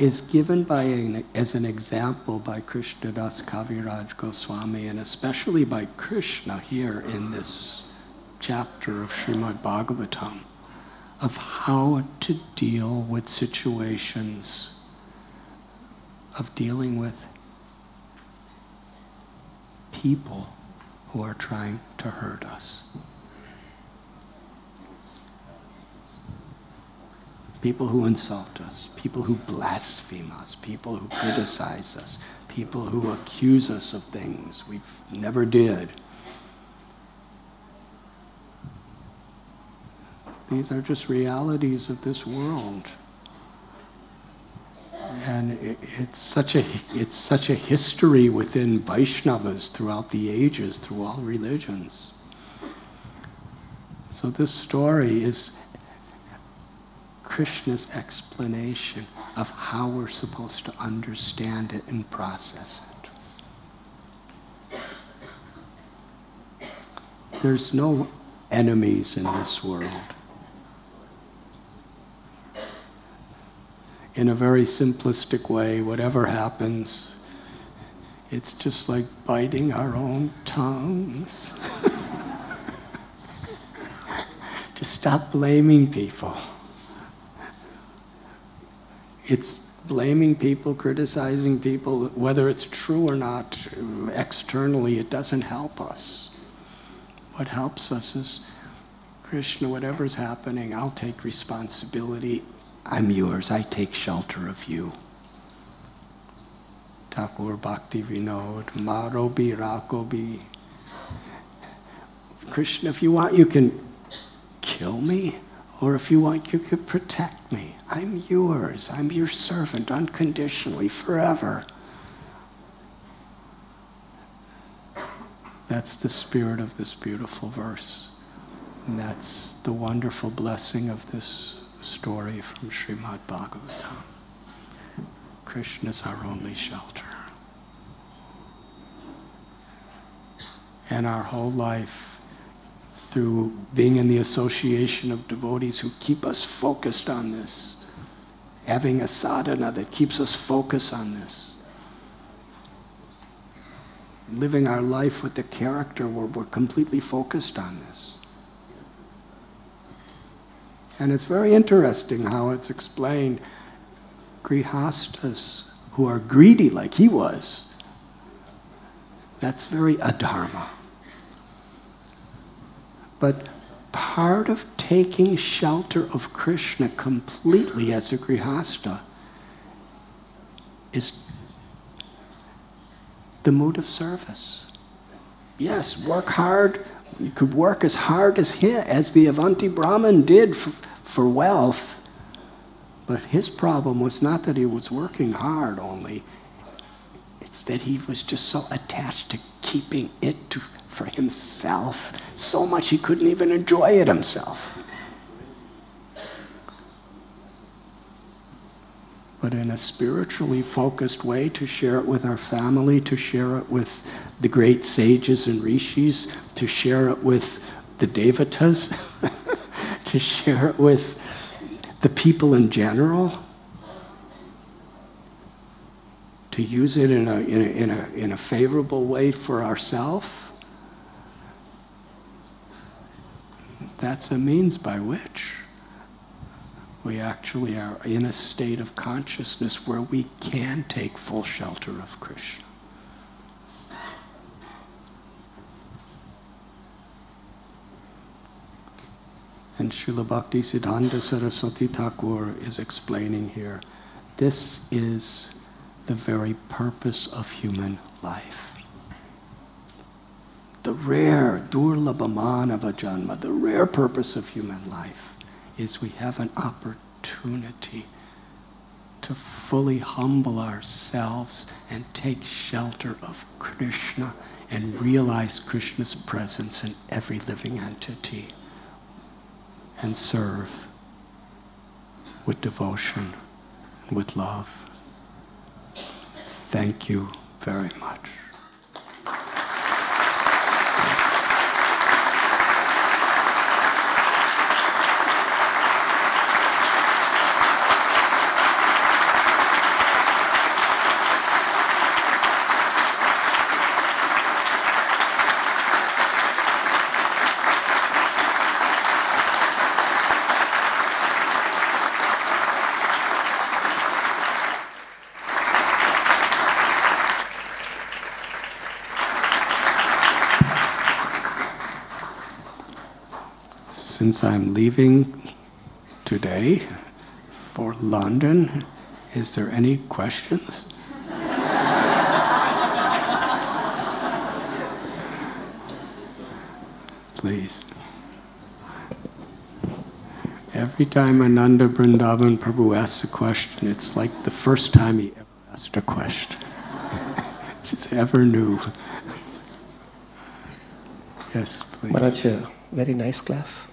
is given by an, as an example by Krishnadas Kaviraj Goswami and especially by Krishna here in this chapter of Srimad Bhagavatam of how to deal with situations of dealing with people who are trying to hurt us. People who insult us, people who blaspheme us, people who criticize us, people who accuse us of things we've never did. These are just realities of this world. And it, it's, such a, it's such a history within Vaishnavas throughout the ages, through all religions. So this story is Krishna's explanation of how we're supposed to understand it and process it. There's no enemies in this world. In a very simplistic way, whatever happens, it's just like biting our own tongues. to stop blaming people it's blaming people, criticizing people, whether it's true or not externally, it doesn't help us. What helps us is Krishna, whatever's happening, I'll take responsibility. I'm yours. I take shelter of you. Thakur Bhakti Vinod, Marobi Rakobi. Krishna, if you want, you can kill me. Or if you want, you could protect me. I'm yours. I'm your servant unconditionally, forever. That's the spirit of this beautiful verse. And that's the wonderful blessing of this story from Srimad Bhagavatam. Krishna is our only shelter. And our whole life, through being in the association of devotees who keep us focused on this, having a sadhana that keeps us focused on this, living our life with the character where we're completely focused on this. And it's very interesting how it's explained. Grihastas who are greedy like he was, that's very adharma. But part of taking shelter of Krishna completely as a grihasta is the mood of service. Yes, work hard. You could work as hard as him, as the Avanti Brahmin did for, for wealth. But his problem was not that he was working hard only, it's that he was just so attached to keeping it to, for himself, so much he couldn't even enjoy it himself. but in a spiritually focused way to share it with our family, to share it with the great sages and rishis, to share it with the devatas, to share it with the people in general, to use it in a, in a, in a, in a favorable way for ourselves. That's a means by which we actually are in a state of consciousness where we can take full shelter of Krishna. And Srila Bhakti Siddhanta Saraswati Thakur is explaining here this is the very purpose of human life. The rare, durlabhamanava janma, the rare purpose of human life is we have an opportunity to fully humble ourselves and take shelter of Krishna and realize Krishna's presence in every living entity and serve with devotion with love. Thank you very much. Since I'm leaving today for London, is there any questions? Please. Every time Ananda Vrindavan Prabhu asks a question, it's like the first time he ever asked a question. it's ever new. Yes, please. Maharaj, uh, very nice class.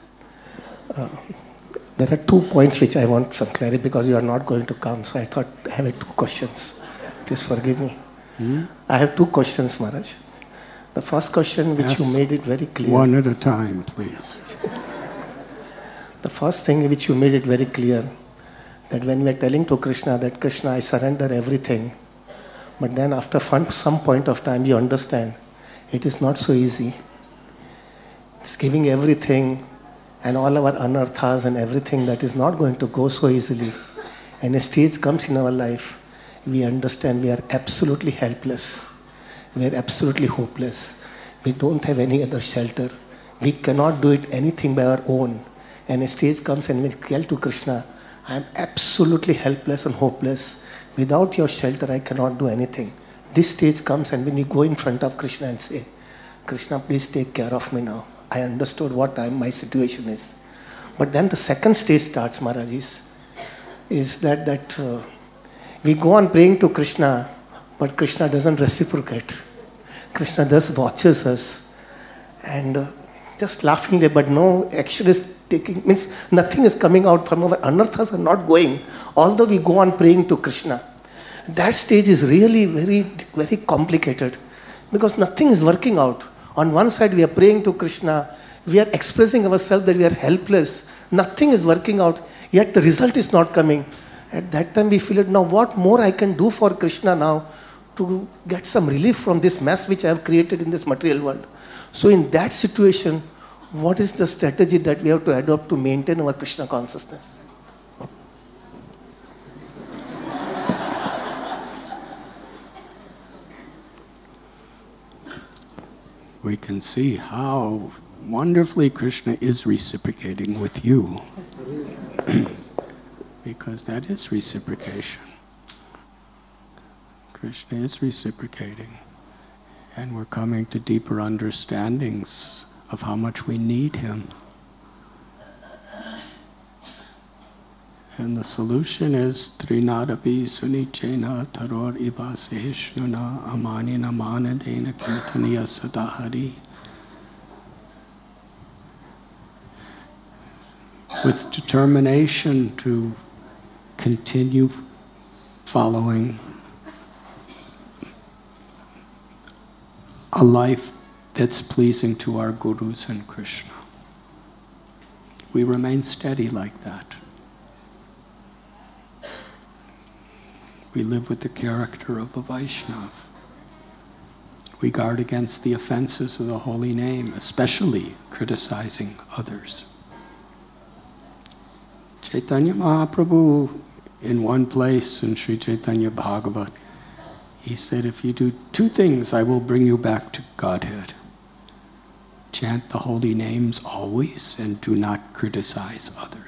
There are two points which I want some clarity because you are not going to come. So I thought I have two questions. Please forgive me. Hmm? I have two questions, Maharaj. The first question, which Ask you made it very clear. One at a time, please. the first thing which you made it very clear that when we are telling to Krishna that Krishna, I surrender everything, but then after some point of time you understand it is not so easy. It's giving everything and all our anarthas and everything that is not going to go so easily. And a stage comes in our life, we understand we are absolutely helpless. We are absolutely hopeless. We don't have any other shelter. We cannot do it anything by our own. And a stage comes and we tell to Krishna, I am absolutely helpless and hopeless. Without your shelter, I cannot do anything. This stage comes and when we go in front of Krishna and say, Krishna, please take care of me now. I understood what my situation is. But then the second stage starts, Maharaj, is, is that, that uh, we go on praying to Krishna, but Krishna doesn't reciprocate. Krishna just watches us and uh, just laughing there, but no action is taking, means nothing is coming out from our anarthas are not going, although we go on praying to Krishna. That stage is really very, very complicated because nothing is working out. On one side, we are praying to Krishna, we are expressing ourselves that we are helpless, nothing is working out, yet the result is not coming. At that time, we feel it now, what more I can do for Krishna now to get some relief from this mess which I have created in this material world. So, in that situation, what is the strategy that we have to adopt to maintain our Krishna consciousness? We can see how wonderfully Krishna is reciprocating with you. because that is reciprocation. Krishna is reciprocating. And we're coming to deeper understandings of how much we need Him. And the solution is Trinadapi Sunichena Taror Iba Sehishnuna Amanina Manadena Kirtaniya Sadahari. With determination to continue following a life that's pleasing to our gurus and Krishna. We remain steady like that. We live with the character of a Vaishnav. We guard against the offenses of the holy name, especially criticizing others. Chaitanya Mahaprabhu, in one place in Sri Chaitanya Bhagavat, he said, If you do two things, I will bring you back to Godhead. Chant the holy names always and do not criticize others.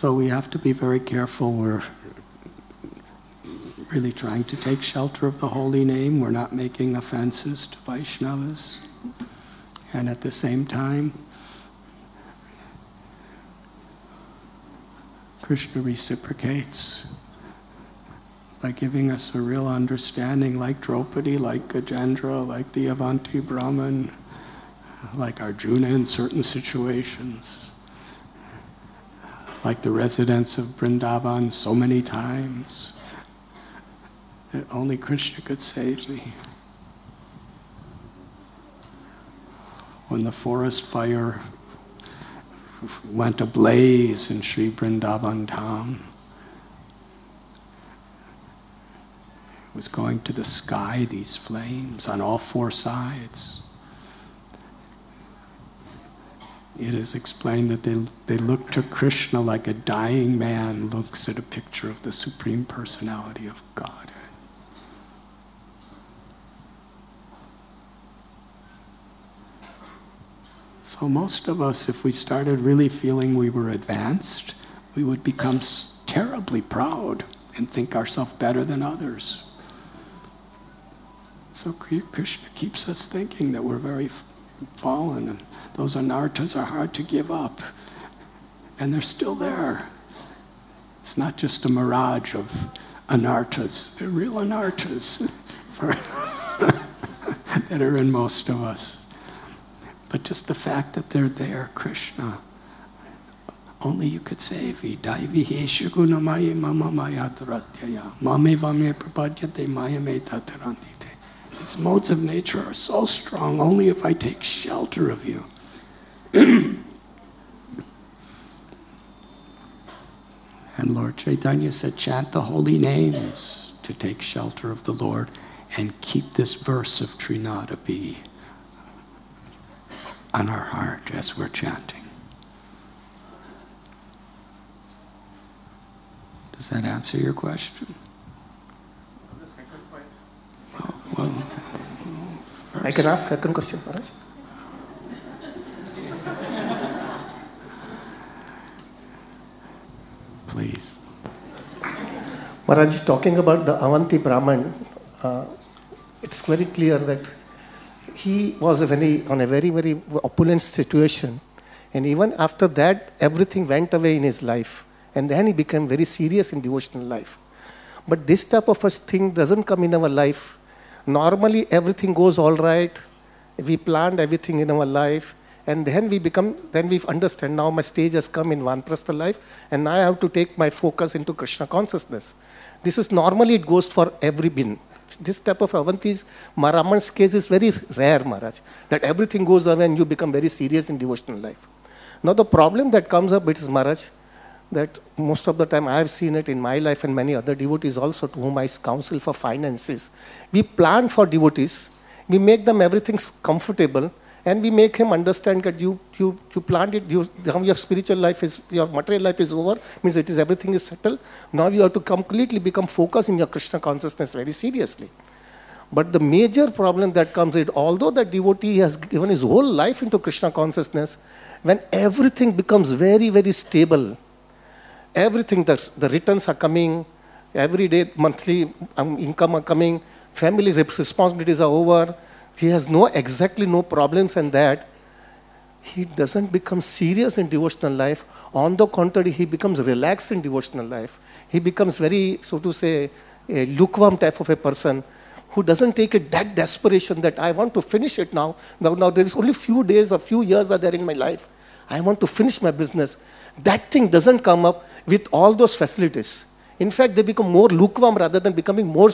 So we have to be very careful. We're really trying to take shelter of the holy name. We're not making offenses to Vaishnavas. And at the same time, Krishna reciprocates by giving us a real understanding, like Draupadi, like Gajendra, like the Avanti Brahman, like Arjuna in certain situations like the residents of Vrindavan so many times that only Krishna could save me. When the forest fire went ablaze in Sri Vrindavan town, it was going to the sky, these flames on all four sides. It is explained that they, they look to Krishna like a dying man looks at a picture of the Supreme Personality of God. So, most of us, if we started really feeling we were advanced, we would become terribly proud and think ourselves better than others. So, Krishna keeps us thinking that we're very fallen those anarthas are hard to give up. And they're still there. It's not just a mirage of anarthas, they're real anarthas that are in most of us. But just the fact that they're there, Krishna, only you could save. Daivi heshaguna mama maya taratyaya. Mame vame prapadyate maya me tatarantite. These modes of nature are so strong only if I take shelter of you. and Lord Chaitanya said, chant the holy names to take shelter of the Lord and keep this verse of Trinada be on our heart as we're chanting. Does that answer your question? Well, I can ask a second question, Maharaj. please. Maharaj is talking about the Avanti Brahman. Uh, it's very clear that he was a very, on a very, very opulent situation. And even after that, everything went away in his life. And then he became very serious in devotional life. But this type of a thing doesn't come in our life. Normally, everything goes all right. We planned everything in our life. And then we become, then we understand now my stage has come in Vanaprastha life, and now I have to take my focus into Krishna consciousness. This is normally it goes for every bin. This type of Avanti's Brahman's case is very rare, Maharaj, that everything goes away and you become very serious in devotional life. Now the problem that comes up, it is Maharaj, that most of the time I have seen it in my life and many other devotees also to whom I counsel for finances. We plan for devotees, we make them everything comfortable, and we make him understand that you you you planned it. You, your spiritual life is your material life is over. Means it is everything is settled. Now you have to completely become focused in your Krishna consciousness very seriously. But the major problem that comes is although the devotee has given his whole life into Krishna consciousness, when everything becomes very very stable, everything that the returns are coming, every day monthly um, income are coming, family responsibilities are over. He has no exactly no problems and that. He doesn't become serious in devotional life. On the contrary he becomes relaxed in devotional life. He becomes very so to say a lukewarm type of a person who doesn't take it that desperation that i want to finish it now. Now, now there is only few days or few years are there in my life i want to finish my business that thing doesn't come up with all those facilities in fact they become more lukewarm rather than becoming more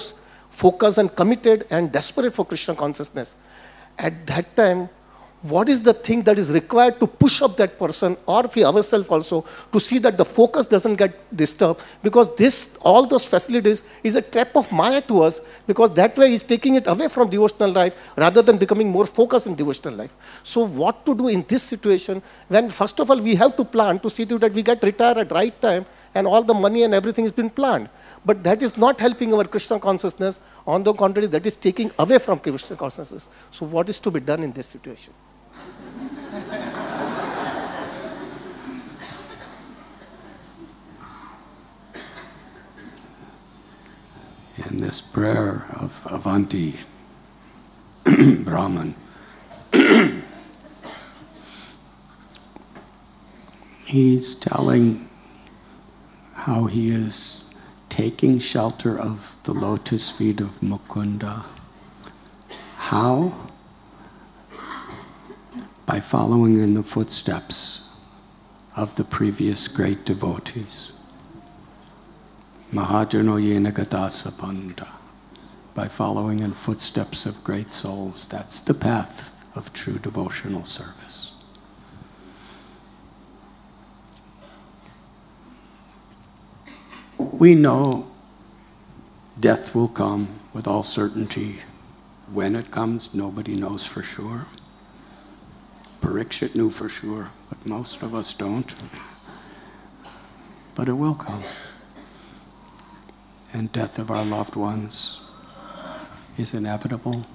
focused and committed and desperate for Krishna consciousness. At that time, what is the thing that is required to push up that person or we ourselves also to see that the focus doesn't get disturbed? Because this all those facilities is a trap of maya to us because that way is taking it away from devotional life rather than becoming more focused in devotional life. So what to do in this situation? When first of all we have to plan to see that we get retired at right time and all the money and everything has been planned. But that is not helping our krishna consciousness. On the contrary that is taking away from krishna consciousness. So what is to be done in this situation? In this prayer of Avanti Brahman, he's telling how he is taking shelter of the lotus feet of Mukunda. How? By following in the footsteps of the previous great devotees. Mahajano Yenagadasa Panda. By following in footsteps of great souls, that's the path of true devotional service. We know death will come with all certainty. When it comes, nobody knows for sure. Parikshit knew for sure, but most of us don't. But it will come and death of our loved ones is inevitable.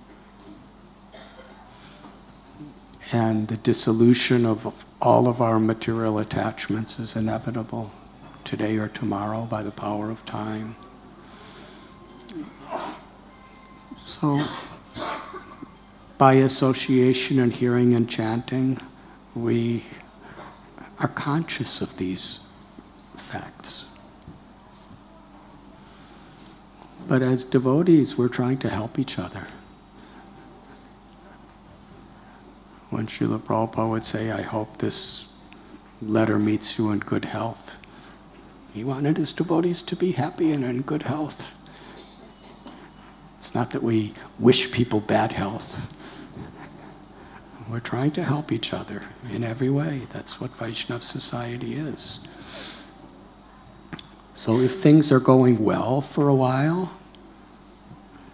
And the dissolution of all of our material attachments is inevitable today or tomorrow by the power of time. So, by association and hearing and chanting, we are conscious of these facts. But as devotees, we're trying to help each other. When Srila Prabhupada would say, I hope this letter meets you in good health, he wanted his devotees to be happy and in good health. It's not that we wish people bad health. We're trying to help each other in every way. That's what Vaishnav society is. So if things are going well for a while,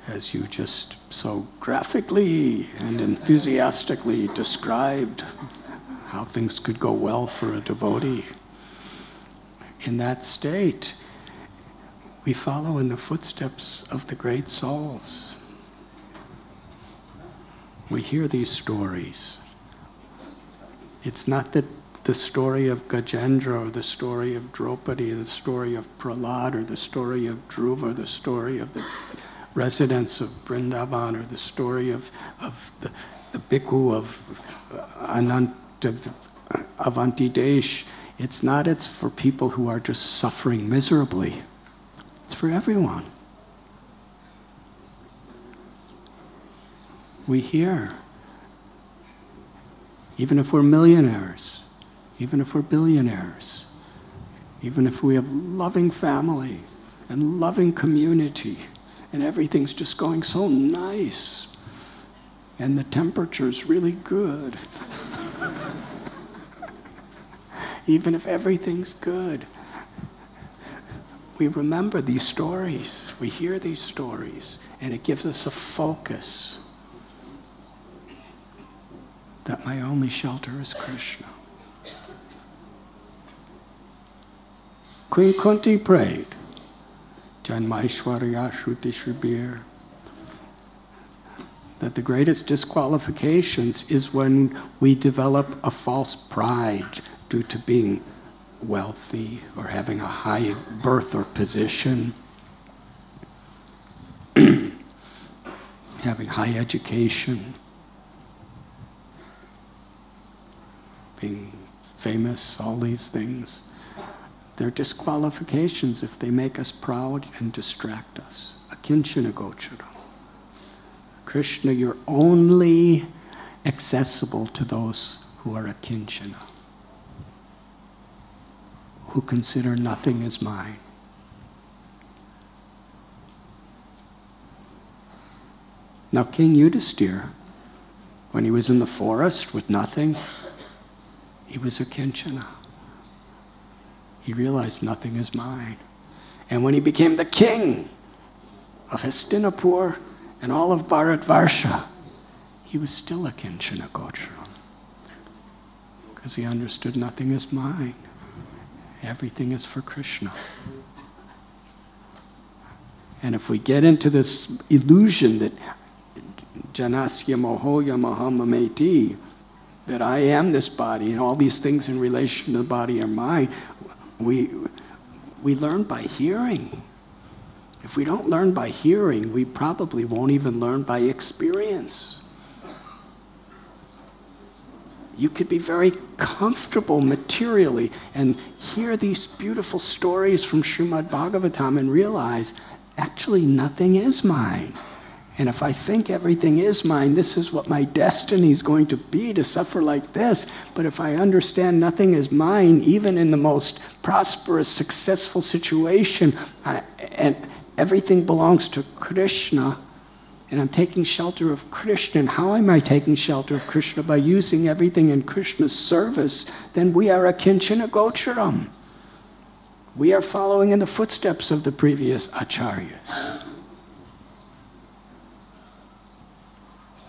as you just so graphically and enthusiastically described how things could go well for a devotee, in that state, we follow in the footsteps of the great souls. We hear these stories. It's not that the story of Gajendra or the story of Draupadi, or the story of Prahlad or the story of Dhruva, or the story of the residents of Vrindavan or the story of, of the the bhikkhu of Anant of Avanti Desh, it's not it's for people who are just suffering miserably. It's for everyone. We hear, even if we're millionaires, even if we're billionaires, even if we have loving family and loving community, and everything's just going so nice, and the temperature's really good. Even if everything's good, we remember these stories, we hear these stories, and it gives us a focus that my only shelter is Krishna. Queen Kunti prayed, Janmaishwarya Shruti Shribir, that the greatest disqualifications is when we develop a false pride due to being wealthy or having a high birth or position, having high education, being famous, all these things. They're disqualifications if they make us proud and distract us. Akinchana gochara. Krishna, you're only accessible to those who are akinchana who consider nothing as mine. Now, King Yudhisthira, when he was in the forest with nothing, he was a kinchana. He realized nothing is mine. And when he became the king of Hastinapur and all of Bharatvarsha, he was still a kinchana gocharam because he understood nothing is mine. Everything is for Krishna. And if we get into this illusion that Janasya Mohoya Mahamameti, that I am this body and all these things in relation to the body are mine, we, we learn by hearing. If we don't learn by hearing, we probably won't even learn by experience you could be very comfortable materially and hear these beautiful stories from Srimad Bhagavatam and realize actually nothing is mine. And if I think everything is mine, this is what my destiny is going to be to suffer like this. But if I understand nothing is mine, even in the most prosperous, successful situation, I, and everything belongs to Krishna, and I'm taking shelter of Krishna. And how am I taking shelter of Krishna? By using everything in Krishna's service, then we are a kinchana gocharam. We are following in the footsteps of the previous acharyas.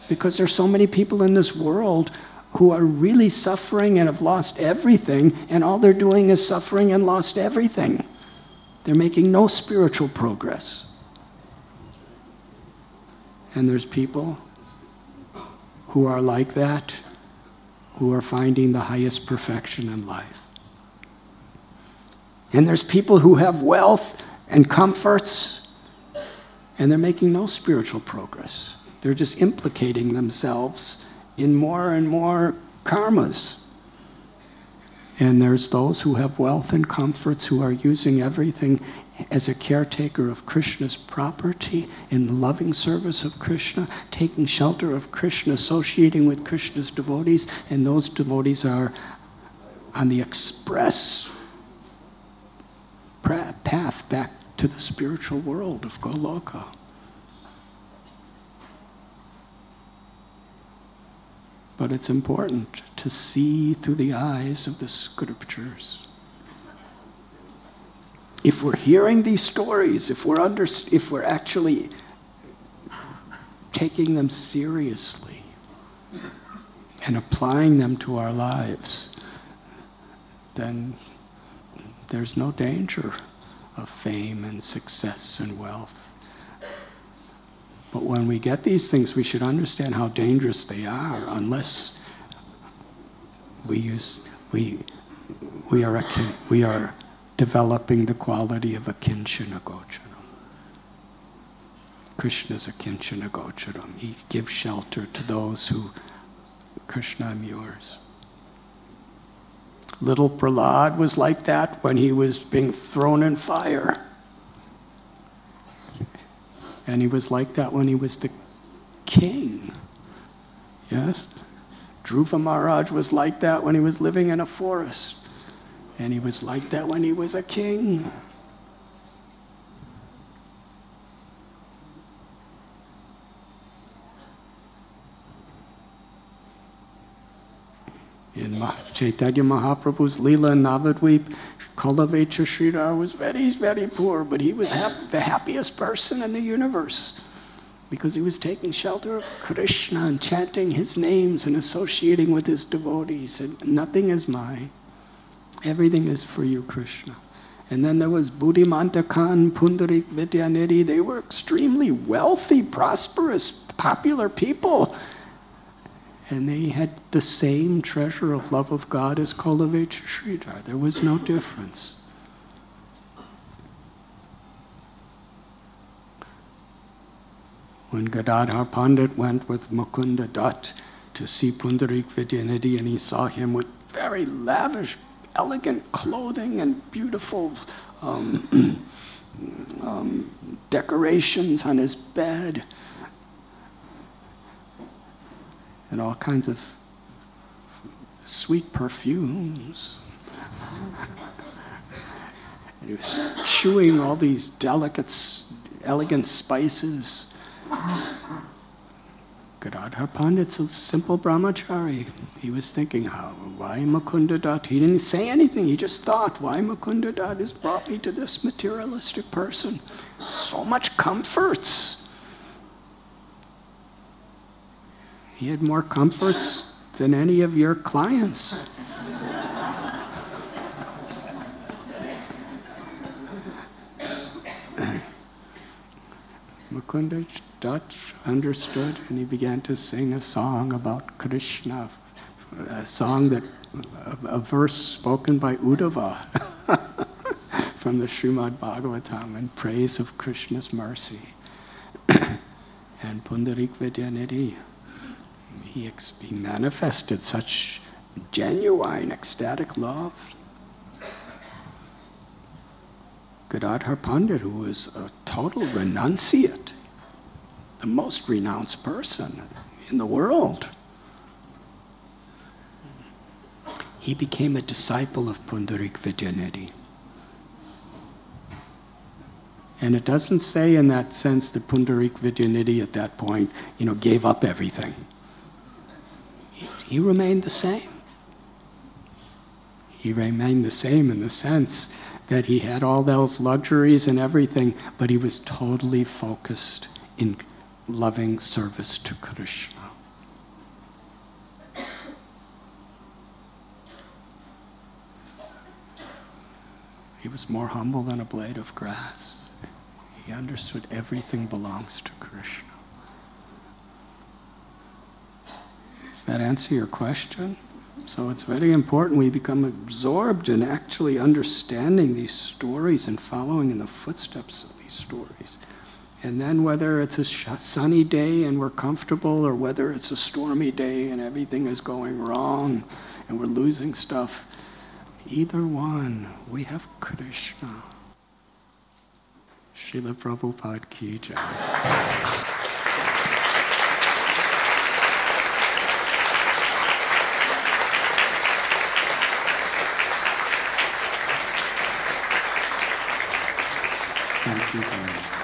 Because there's so many people in this world who are really suffering and have lost everything, and all they're doing is suffering and lost everything. They're making no spiritual progress. And there's people who are like that, who are finding the highest perfection in life. And there's people who have wealth and comforts, and they're making no spiritual progress. They're just implicating themselves in more and more karmas. And there's those who have wealth and comforts who are using everything as a caretaker of Krishna's property in loving service of Krishna, taking shelter of Krishna, associating with Krishna's devotees, and those devotees are on the express path back to the spiritual world of Goloka. But it's important to see through the eyes of the scriptures if we're hearing these stories, if we're, under, if we're actually taking them seriously and applying them to our lives, then there's no danger of fame and success and wealth. But when we get these things, we should understand how dangerous they are unless we use, we, we are, we are developing the quality of a kinchana Krishna is a kinchana gocharam. He gives shelter to those who, Krishna, I'm yours. Little Prahlad was like that when he was being thrown in fire. And he was like that when he was the king. Yes? Dhruva Maharaj was like that when he was living in a forest. And he was like that when he was a king. In Chaitanya Mahaprabhu's Leela in Kolavecha Sridhar was very, very poor, but he was hap- the happiest person in the universe because he was taking shelter of Krishna and chanting his names and associating with his devotees. And Nothing is mine, everything is for you, Krishna. And then there was Buddhimanta Khan, Pundarik Vidyanidhi. They were extremely wealthy, prosperous, popular people. And they had the same treasure of love of God as Kolavecha Sridhar. There was no difference. When Gadadhar Pandit went with Mukunda Dutt to see Pundarik Vidyanidhi and he saw him with very lavish, elegant clothing and beautiful um, um, decorations on his bed and all kinds of sweet perfumes. and he was chewing all these delicate, elegant spices. Gadadhar Pandit's a simple brahmachari. He was thinking, how, why Mukunda Dutt? He didn't say anything. He just thought, why Mukunda Dutt has brought me to this materialistic person? So much comforts. He had more comforts than any of your clients. Mukunda Dutt understood and he began to sing a song about Krishna, a song that, a, a verse spoken by Uddhava from the Srimad Bhagavatam in praise of Krishna's mercy. and Pundarik Vidyanidhi, he, he manifested such genuine ecstatic love. Gadadhar Pandit, who was a total renunciate, the most renounced person in the world, he became a disciple of Pundarik Vidyanidhi. And it doesn't say in that sense that Pundarik Vidyanidhi at that point, you know, gave up everything. He, remained the same. He remained the same in the sense that he had all those luxuries and everything, but he was totally focused in loving service to Krishna. He was more humble than a blade of grass. He understood everything belongs to Krishna. That answer your question? So it's very important we become absorbed in actually understanding these stories and following in the footsteps of these stories. And then whether it's a sunny day and we're comfortable or whether it's a stormy day and everything is going wrong and we're losing stuff, either one, we have Krishna. Srila Prabhupada Ki Jai. Thank you very much.